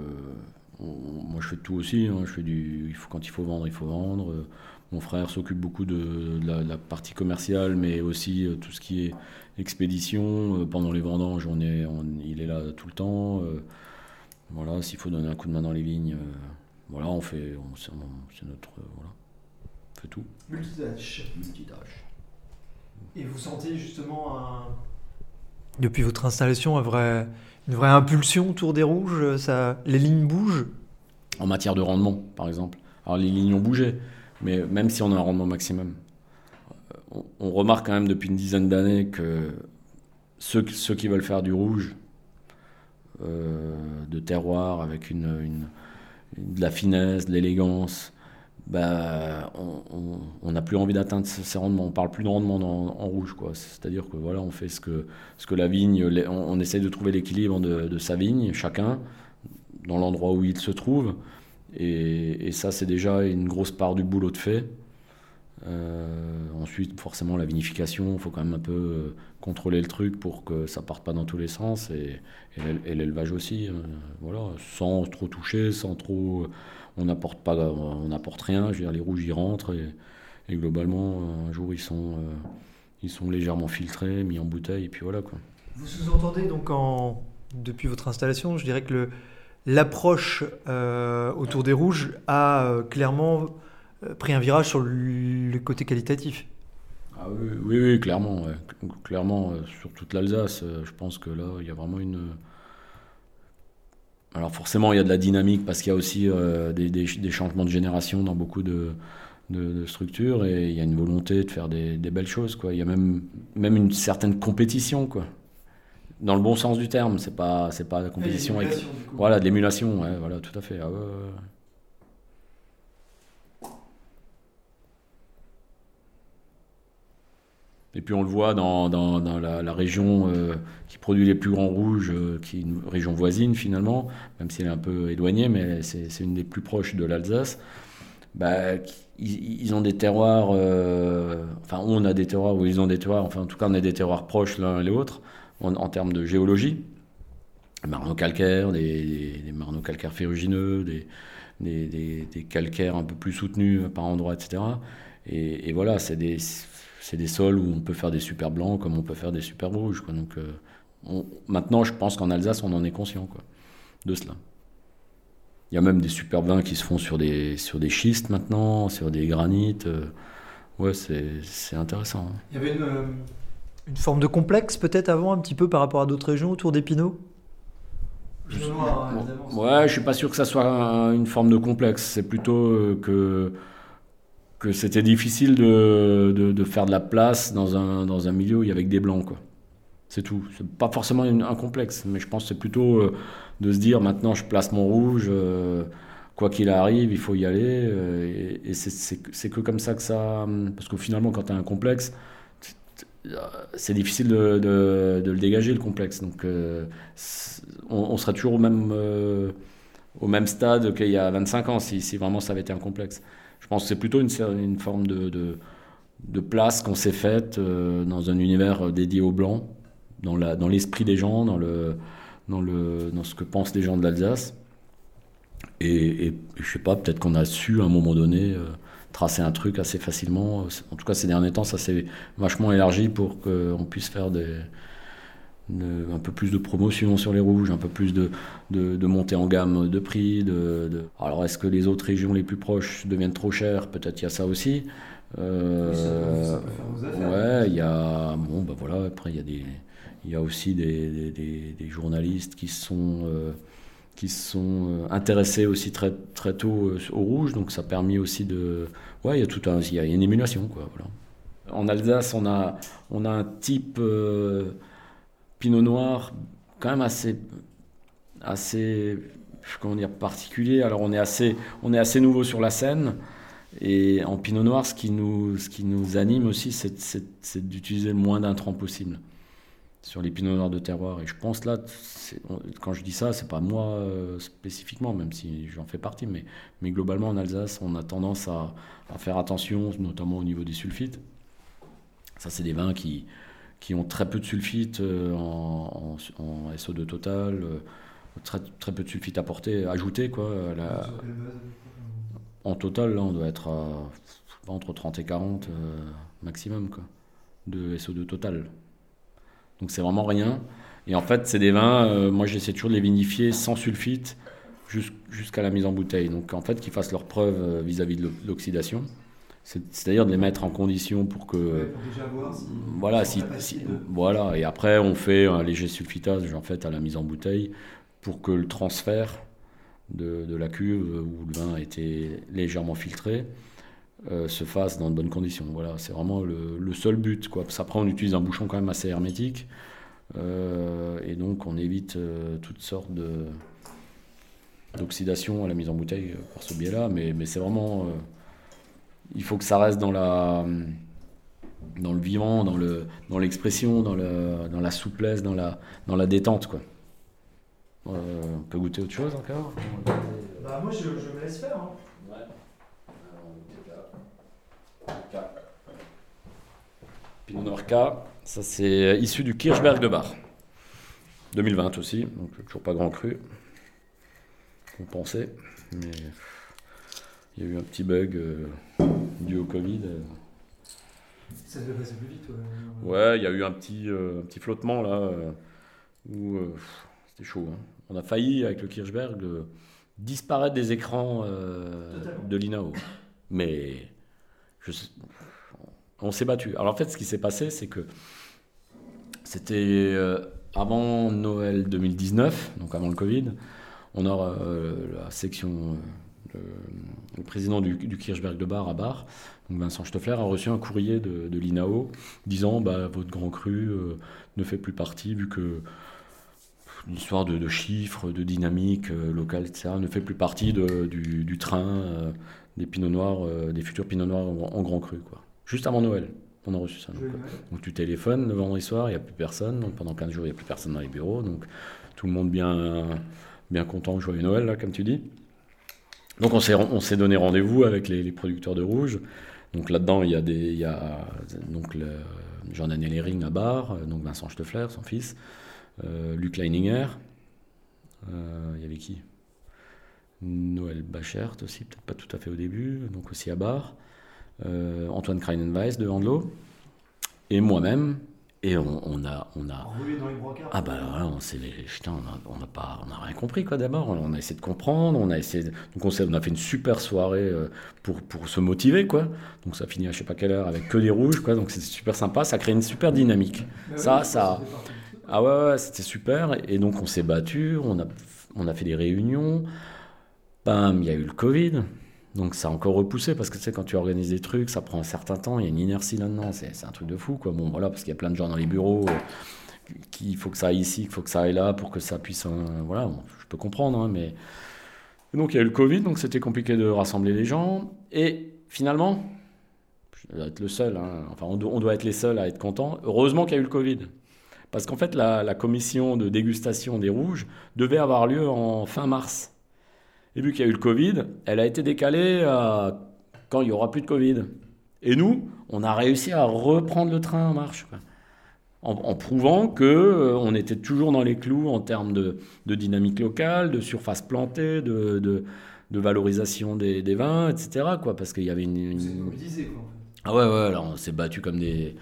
on- moi je fais tout aussi. hein. Je fais du, il faut, quand il faut vendre, il faut vendre. Euh, mon frère s'occupe beaucoup de, la, partie commerciale, mais aussi tout ce qui est expédition. pendant les vendanges, on est, il est là tout le temps. voilà, s'il faut donner un coup de main dans les vignes, voilà, on fait, c'est notre, voilà, on fait tout. Multitâche. Et vous sentez justement depuis votre installation un vrai, une vraie impulsion autour des rouges ça, Les lignes bougent? En matière de rendement, par exemple. Alors les lignes ont bougé, mais même si on a un rendement maximum, on, remarque quand même depuis une dizaine d'années que ceux, ceux, qui veulent faire du rouge, euh, de terroir, avec une, de la finesse, de l'élégance, bah, on n'a plus envie d'atteindre ces rendements. On parle plus de rendement en rouge. C'est-à-dire que voilà, on fait ce que, ce que la vigne, on, essaie de trouver l'équilibre de, sa vigne, chacun, dans l'endroit où il se trouve. Et, ça, c'est déjà une grosse part du boulot de fait. Euh, ensuite, forcément, la vinification, il faut quand même un peu euh, contrôler le truc pour que ça parte pas dans tous les sens. Et, l'élevage aussi, euh, voilà, sans trop toucher, sans trop on n'apporte pas, on n'apporte rien. Je veux dire, les rouges y rentrent et, globalement, un jour ils sont, euh, ils sont légèrement filtrés, mis en bouteille et puis voilà quoi. Vous sous-entendez donc depuis votre installation, je dirais que l'approche euh, autour des rouges a euh, clairement pris un virage sur le, côté qualitatif. Ah oui, oui, clairement, clairement sur toute l'Alsace. je pense que là, il y a vraiment une alors forcément, il y a de la dynamique parce qu'il y a aussi euh, des, changements de génération dans beaucoup de, structures et il y a une volonté de faire des, belles choses. Il y a même, même une certaine compétition, quoi. Dans le bon sens du terme. C'est pas c'est pas la compétition avec voilà de l'émulation. voilà, tout à fait. Ah Et puis on le voit dans, la, région euh, qui produit les plus grands rouges, euh, qui est une région voisine finalement, même si elle est un peu éloignée, mais c'est une des plus proches de l'Alsace. Bah, ils, ont des terroirs, euh, enfin on a des terroirs, ou ils ont des terroirs, enfin en tout cas on a des terroirs proches l'un et l'autre en, termes de géologie. Des marneaux calcaires, des, marneaux calcaires ferrugineux, des, calcaires un peu plus soutenus par endroits, etc. Et, voilà, c'est des c'est des sols où on peut faire des super blancs comme on peut faire des super rouges. Quoi. Donc, euh, maintenant, je pense qu'en Alsace, on en est conscient quoi, de cela. Il y a même des super vins qui se font sur des, sur des schistes maintenant, sur des granites. Euh, ouais, c'est intéressant. Hein. Il y avait une, euh, une forme de complexe peut-être avant, un petit peu par rapport à d'autres régions autour des Pinots? Pinot noir, évidemment. Ouais, je suis pas sûr que ça soit une forme de complexe. C'est plutôt que que c'était difficile de, de, faire de la place dans un, dans un milieu où il y avait que des blancs. Quoi. C'est tout. C'est pas forcément un complexe, mais je pense que c'est plutôt euh, de se dire maintenant je place mon rouge, euh, quoi qu'il arrive, il faut y aller. Euh, et, c'est que comme ça que ça. Parce que finalement, quand tu as un complexe, c'est difficile de, le dégager le complexe. Donc on, serait toujours au même, au même stade qu'il y a 25 ans si, vraiment ça avait été un complexe. Je pense que c'est plutôt une, forme de, place qu'on s'est faite euh, dans un univers dédié aux Blancs, dans, la, dans l'esprit des gens, dans, le, dans, le, dans ce que pensent les gens de l'Alsace. Et, et je sais pas, peut-être qu'on a su à un moment donné euh, tracer un truc assez facilement. En tout cas, ces derniers temps, ça s'est vachement élargi pour qu'on puisse faire des, un peu plus de promotion sur les rouges, un peu plus de, de, montée en gamme de prix. De, Alors est-ce que les autres régions les plus proches deviennent trop chères? Peut-être il y a ça aussi. Euh, ouais, il y a bon bah voilà. Après il y a des, il y a aussi des, des, des, journalistes qui sont euh, qui sont euh, intéressés aussi très très tôt au rouge, donc ça a permis aussi de ouais il y a tout un il y a une émulation quoi voilà. En Alsace on a on a un type Pinot Noir, quand même assez, assez, comment dire, particulier. Alors on est assez, on est assez nouveau sur la scène. Et en Pinot Noir, ce qui nous, ce qui nous anime aussi, c'est d'utiliser le moins d'intrants possible sur les Pinot Noirs de terroir. Et je pense là, quand je dis ça, c'est pas moi euh, spécifiquement, même si j'en fais partie, mais, mais globalement en Alsace, on a tendance à, à faire attention, notamment au niveau des sulfites. Ça, c'est des vins qui, qui ont très peu de sulfite euh, en, SO2 total, euh, très, très peu de sulfite apporté, ajouté. Quoi, en total, là, on doit être à entre 30 et 40 maximum quoi, de SO2 total. Donc c'est vraiment rien. Et en fait, c'est des vins, moi j'essaie toujours de les vinifier sans sulfite jusqu'à la mise en bouteille. Donc en fait, qu'ils fassent leur preuve vis-à-vis de l'oxydation. C'est-à-dire de les mettre en condition pour que. voilà, si, voilà, et après on fait un léger sulfitage en fait à la mise en bouteille pour que le transfert de, la cuve où le vin a été légèrement filtré euh, se fasse dans de bonnes conditions. Voilà, c'est vraiment le, seul but. Quoi. Après, on utilise un bouchon quand même assez hermétique euh, et donc on évite euh, toutes sortes de d'oxydation à la mise en bouteille par ce biais-là, mais, c'est vraiment il faut que ça reste dans dans le vivant, dans le dans l'expression, dans la souplesse, dans la détente quoi. On peut goûter autre chose encore? Bah moi je, je, me laisse faire. Hein. Ouais. Pinot Noir K, ça c'est issu du Kirchberg de Bar. 2020 aussi, donc toujours pas grand cru. On pensait, mais il y a eu un petit bug euh, dû au Covid. Ça devait passer plus vite, ouais. Ouais, il y a eu un petit, euh, un petit flottement là, euh, où c'était chaud. Hein. On a failli, avec le Kirchberg, disparaître des écrans de l'INAO. Mais on s'est battu. Alors en fait, ce qui s'est passé, c'est que c'était avant Noël 2019, donc avant le Covid, on a la section le, président du, Kirchberg de Bar à Bar, donc Vincent Stoffler, a reçu un courrier de, l'INAO disant bah, votre grand cru euh, ne fait plus partie, vu que l'histoire de, chiffres, de dynamique euh, locale, etc., ne fait plus partie du, train euh, des Pinots Noirs, des futurs Pinots Noirs en, grand cru. Quoi. Juste avant Noël, on a reçu ça. Donc, tu téléphones le vendredi soir, il n'y a plus personne, donc pendant 15 jours, il n'y a plus personne dans les bureaux, donc tout le monde bien, bien content, joyeux Noël, là, comme tu dis. Donc on s'est, on s'est donné rendez-vous avec les, producteurs de rouge. Donc là-dedans, il y a, des, il y a donc le, Jean-Daniel Hering à Bar, donc Vincent Steffler, son fils, euh, Luc Leininger. Euh, il y avait qui? Noël Bachert aussi, peut-être pas tout à fait au début, donc aussi à Bar. Euh, Antoine Kreinenweiss de Handlo. Et moi-même, et on, a, on a. Ah bah on s'est, on n'a pas, on a rien compris quoi. D'abord, on a essayé de comprendre, on a essayé, donc on, on a fait une super soirée euh, pour pour se motiver quoi. Donc ça finit à je sais pas quelle heure avec que des rouges quoi. Donc c'est super sympa, ça crée une super dynamique. Ça, ça. Ah ouais, ouais c'était super. Et donc on s'est battu, on a, on a fait des réunions. Il y a eu le Covid. Donc ça a encore repoussé parce que tu sais, quand tu organises des trucs, ça prend un certain temps, il y a une inertie là-dedans, c'est un truc de fou quoi. Bon voilà, parce qu'il y a plein de gens dans les bureaux, euh, qu'il faut que ça aille ici, qu'il faut que ça aille là pour que ça puisse. Euh, voilà, je peux comprendre, hein, mais. donc il y a eu le Covid, donc c'était compliqué de rassembler les gens. Et finalement, je dois être le seul, hein, enfin on doit, être les seuls à être contents. Heureusement qu'il y a eu le Covid. Parce qu'en fait, la commission de dégustation des rouges devait avoir lieu en fin mars. Et vu qu'il y a eu le Covid, elle a été décalée à quand il y aura plus de Covid. Et nous, on a réussi à reprendre le train en marche. En, prouvant que euh, on était toujours dans les clous en termes de, dynamique locale, de surface plantée, de, de, valorisation des, vins, etc. Quoi, parce qu'il y avait une. une... Ah ouais, ouais, alors on s'est battu comme des.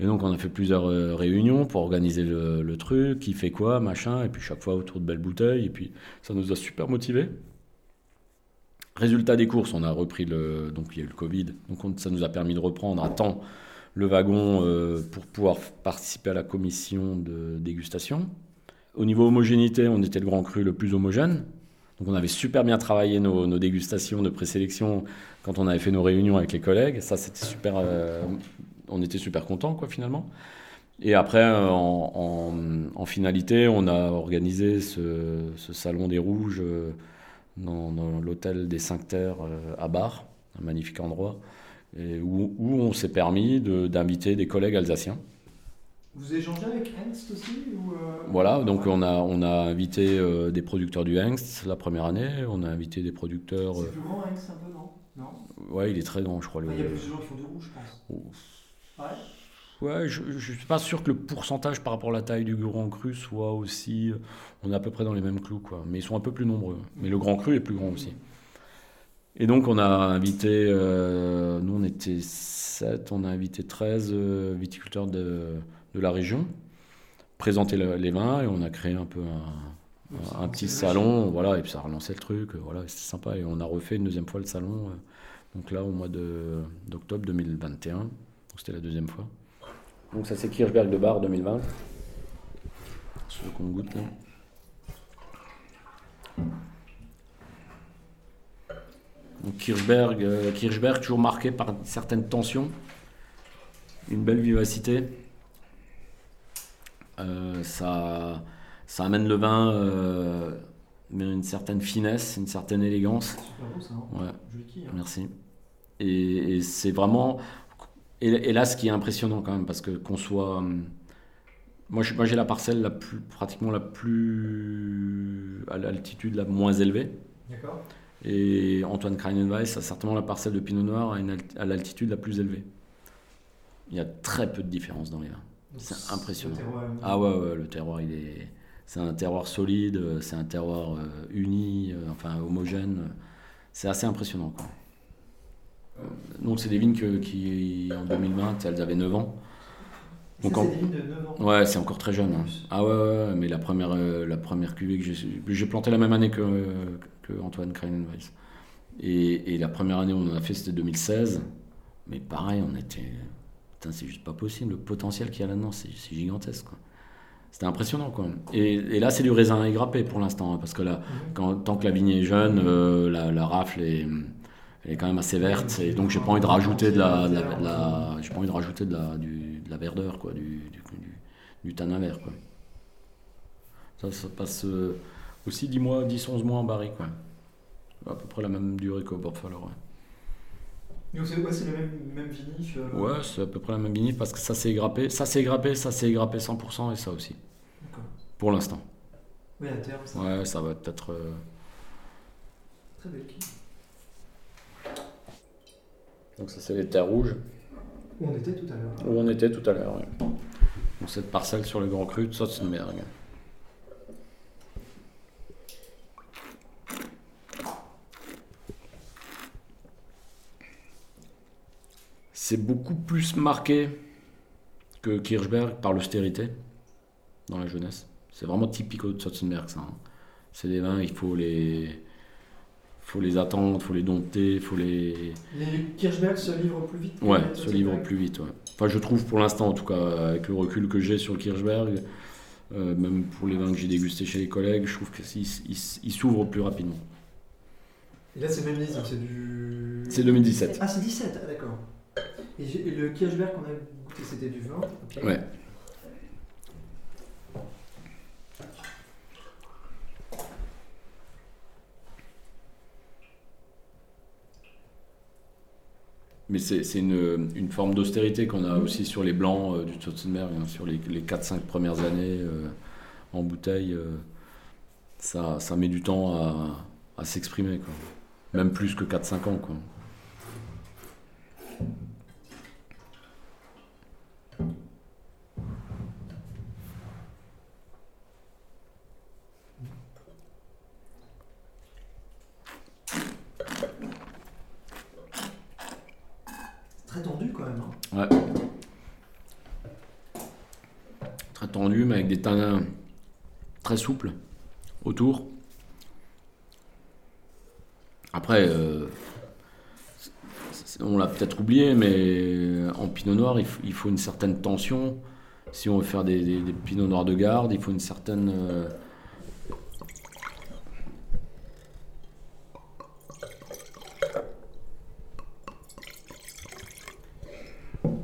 Et donc on a fait plusieurs euh, réunions pour organiser le, le, truc, qui fait quoi, machin, et puis chaque fois autour de belles bouteilles, et puis ça nous a super motivés. Résultat des courses, on a repris le. Donc il y a eu le Covid, donc ça nous a permis de reprendre à temps le wagon euh, pour pouvoir participer à la commission de dégustation. Au niveau homogénéité, on était le grand cru le plus homogène. Donc on avait super bien travaillé nos, dégustations de présélection quand on avait fait nos réunions avec les collègues. Ça, c'était super. Euh, on était super contents, quoi, finalement. Et après, euh, en, finalité, on a organisé ce, salon des rouges dans, l'hôtel des Cinq Terres euh, à Bar, un magnifique endroit, et où, on s'est permis d'inviter des collègues alsaciens. Vous échangez avec Hengst aussi euh, Voilà, donc on a, on a invité euh, des producteurs du Hengst la première année, on a invité des producteurs... C'est plus grand Hengst un peu, non, non? Ouais, il est très grand, je crois. Il y a plus de gens qui font du rouge, je pense. Ouais Ouais, je ne suis pas sûr que le pourcentage par rapport à la taille du Grand Cru soit aussi. On est à peu près dans les mêmes clous, quoi. Mais ils sont un peu plus nombreux. Mais le Grand Cru est plus grand aussi. Et donc, on a invité, euh, nous on était 7, on a invité 13 euh, viticulteurs de, de la région, présenter le- les vins et on a créé un peu un, petit salon, voilà, et puis ça a relancé le truc, euh, voilà, c'était sympa. Et on a refait une deuxième fois le salon, donc là au mois d'octobre 2021, donc c'était la deuxième fois. Donc ça c'est Kirchberg de Bar 2020, ce qu'on goûte là. Donc Kirchberg, euh, Kirchberg, toujours marqué par certaines tensions, une belle vivacité. Euh, ça, ça amène le vin euh, mais une certaine finesse, une certaine élégance. Super beau ça, hein. Ouais, Joli qui, hein. merci. Et, et c'est vraiment. Et, et là, ce qui est impressionnant quand même, parce que qu'on soit. hum, Moi, j'ai la parcelle la plus, pratiquement la plus. à l'altitude la moins élevée. D'accord. Et Antoine Kreinenweiss a certainement la parcelle de Pinot Noir à, l'altitude la plus élevée. Il y a très peu de différence dans les vins. C'est impressionnant. Le terroir, Ah ouais, ouais, le terroir, il est. C'est un terroir solide, c'est un terroir euh, uni, euh, enfin homogène. C'est assez impressionnant. Quoi. Euh, Donc, c'est des vignes que- qui, en 2020, elles avaient 9 ans. Ça, Donc, en- c'est des vignes de 9 ans. Ouais, c'est encore très jeune. hein. Ah ouais, mais la première, euh, la première cuvée que j'ai j'ai planté la même année que, que Antoine Kreinenweiss. Et, et la première année où on en a fait, c'était 2016. Mais pareil, on était. Putain, c'est juste pas possible. Le potentiel qu'il y a là-dedans, c'est c'est gigantesque. quoi. C'était impressionnant, quoi. Et, et là, c'est du raisin égrappé pour l'instant, hein, parce que là, quand, tant que la vigne est jeune, euh, la, la rafle est, elle est quand même assez verte, et donc j'ai pas envie de rajouter de la, de la- de la- j'ai pas envie de rajouter de la, du- de la verdeur, quoi, du, du, du- du tanin vert, quoi. Ça, ça passe euh, aussi 10 mois, 10-11 mois en barrique, quoi. À peu près la même durée qu'au Borfalo, ouais. Donc c'est ouais, c'est le même, même vinif. euh, Ouais, c'est à peu près la même vinif parce que ça s'est égrappé, ça s'est égrappé, ça s'est égrappé 100% et ça aussi, D'accord. pour l'instant. Oui, à terme, ça. Ouais, ça va peut-être. euh, Très belle. Donc ça c'est les terres rouges Où on était tout à l'heure. où on était tout à l'heure. ouais. Donc cette parcelle sur le Grand Cru de Sotzenberg. C'est beaucoup plus marqué que Kirchberg par l'austérité dans la jeunesse. C'est vraiment typique de Sotzenberg ça. hein. C'est des vins, il faut les, faut les attendre, il faut les dompter, il faut les, Les Kirchberg se livrent plus vite. Ouais, se livre Sotzenberg. plus vite. Ouais. Enfin, je trouve pour l'instant, en tout cas, avec le recul que j'ai sur le Kirchberg, euh, même pour les vins que j'ai dégustés chez les collègues, je trouve qu'ils ils, ils s'ouvrent plus rapidement. Et là, c'est même millésime, c'est du. C'est 2017. Ah, c'est 17, ah, d'accord. Et, le Kirchberg qu'on a goûté, c'était du 20. ok. Ouais. Mais c'est une, une forme d'austérité qu'on a aussi sur les blancs euh, du Tottenberg, hein, sur les, les 4-5 premières années euh, en bouteille. euh, ça, ça met du temps à, à s'exprimer, même plus que 4-5 ans. Quoi. Très tendu quand même. hein. Ouais. Tendu, mais avec des tanins très souples autour. Après, euh, on l'a peut-être oublié, mais en pinot noir, il faut une certaine tension. Si on veut faire des, des, des pinots noirs de garde, il faut une certaine. euh,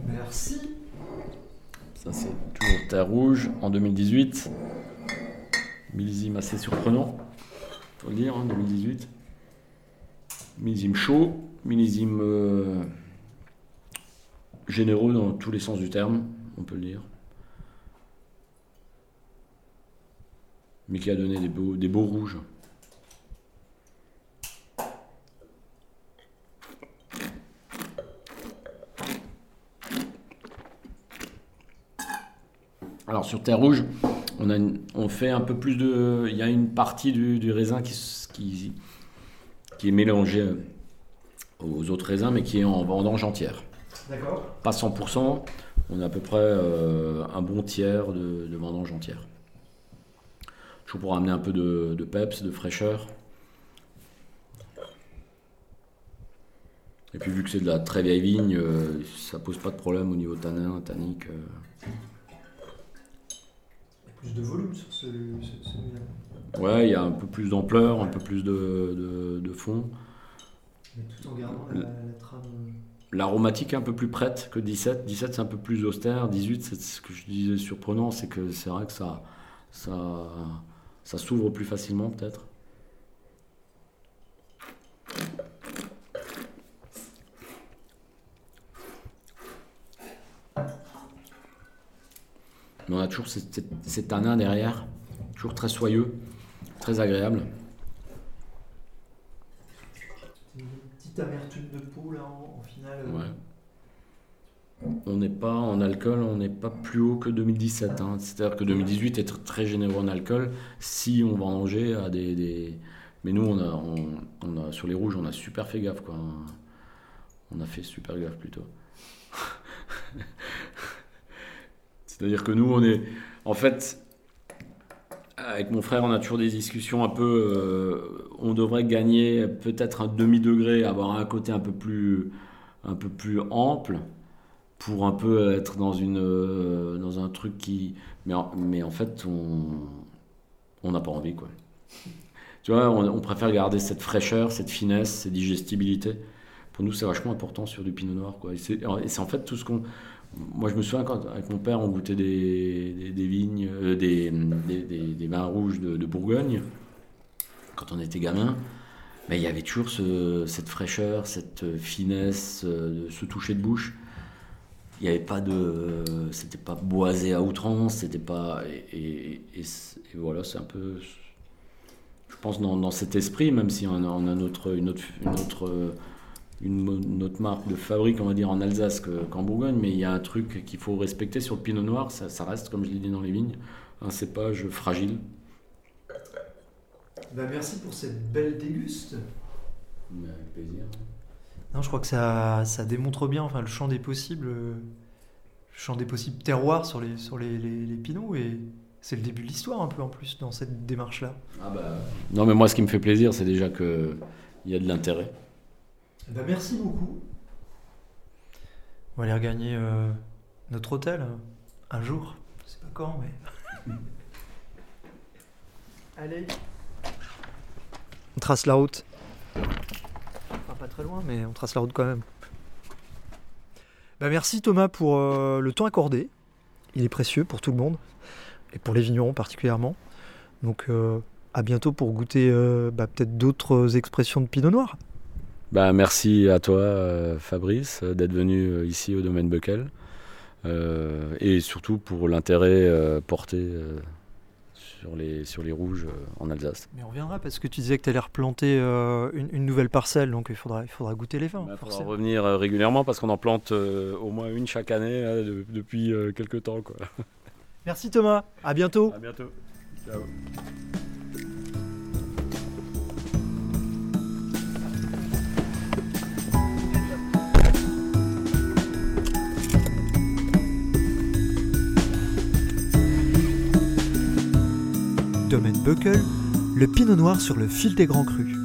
Merci. Ça, c'est toujours Terre Rouge en 2018. Millésime assez surprenant, faut le dire, hein, 2018. Millésime chaud, millésime euh, généreux dans tous les sens du terme, on peut le dire. Mais qui a donné des beaux, des beaux rouges. Alors sur terre rouge, on, a une- on fait un peu plus de. Il y a une partie du, du raisin qui, s- qui, qui est mélangée aux autres raisins, mais qui est en vendange entière. D'accord. Pas 100%, on a à peu près euh, un bon tiers de, de vendange entière. Toujours pour amener un peu de, de peps, de fraîcheur. Et puis vu que c'est de la très vieille vigne, euh, ça pose pas de problème au niveau tanin, tannique. euh. Plus de volume sur ce, ce, celui-là. Ouais, il y a un peu plus d'ampleur, un peu plus de, de- de fond. Mais tout en gardant la, la trame. L'aromatique est un peu plus prête que 17. 17 c'est un peu plus austère. 18 c'est ce que je disais surprenant, c'est que c'est vrai que ça, ça, ça s'ouvre plus facilement peut-être. Mais on a toujours ces tanins derrière, toujours très soyeux, très agréable. Une petite amertume de peau là en, en finale. euh, Ouais. On n'est pas en alcool, on n'est pas plus haut que 2017. hein. C'est-à-dire que 2018 est tr- très généreux en alcool si on va en manger à des, des- Mais nous, on a, on, on a, sur les rouges, on a super fait gaffe. Quoi. On a fait super gaffe plutôt. *laughs* C'est-à-dire que nous, on est. En fait, avec mon frère, on a toujours des discussions un peu. euh, on devrait gagner peut-être un demi-degré, avoir un côté un peu plus, un peu plus ample pour un peu être dans, une, euh, dans un truc qui. Mais en, fait, on n'a pas envie, quoi. Tu vois, on, on préfère garder cette fraîcheur, cette finesse, cette digestibilité. Pour nous, c'est vachement important sur du pinot noir, quoi. Et c'est en fait tout ce qu'on. Moi, je me souviens quand, avec mon père, on goûtait des, des, vignes, euh, des, des, vins rouges de, Bourgogne, quand on était gamin. Mais il y avait toujours ce- cette fraîcheur, cette finesse, euh, ce toucher de bouche. Il n'y avait pas de. C'était pas boisé à outrance, c'était pas. Et, voilà, c'est un peu. Je pense dans, dans cet esprit, même si on a, une, autre, une, autre, une, autre marque de fabrique, on va dire, en Alsace que- qu'en Bourgogne, mais il y a un truc qu'il faut respecter sur le pinot noir, ça, ça reste, comme je l'ai dit dans les vignes, un cépage fragile. Bah, merci pour cette belle déguste. Mais avec plaisir. Non, je crois que ça, ça démontre bien enfin, le champ des possibles, euh, le champ des possibles terroirs sur les, sur les, les, les pinots et c'est le début de l'histoire un peu en plus dans cette démarche-là. Non, mais moi, ce qui me fait plaisir, c'est déjà qu'il y a de l'intérêt. Ben, merci beaucoup. On va aller regagner euh, notre hôtel euh, un jour. Je sais pas quand, mais. *laughs* Allez. On trace la route. Enfin, pas très loin, mais on trace la route quand même. Bah, merci Thomas pour euh, le temps accordé. Il est précieux pour tout le monde et pour les vignerons particulièrement. Donc euh, à bientôt pour goûter euh, bah, peut-être d'autres expressions de pinot noir. Bah, merci à toi, euh, Fabrice, euh, d'être venu euh, ici au domaine Becquel. Euh, et surtout pour l'intérêt euh, porté euh, sur, les, sur les rouges en Alsace. Mais on reviendra parce que tu disais que tu allais replanter une, une nouvelle parcelle, donc il faudra, il faudra goûter les vins. Il faudra revenir régulièrement parce qu'on en plante au moins une chaque année là, de- depuis quelques temps. Quoi. Merci Thomas, à bientôt. À bientôt. Ciao. Domaine Buckle, le pinot noir sur le fil des grands crus.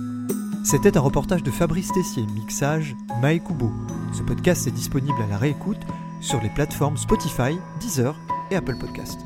C'était un reportage de Fabrice Tessier, mixage Mae Kubo. Ce podcast est disponible à la réécoute sur les plateformes Spotify, Deezer et Apple Podcast.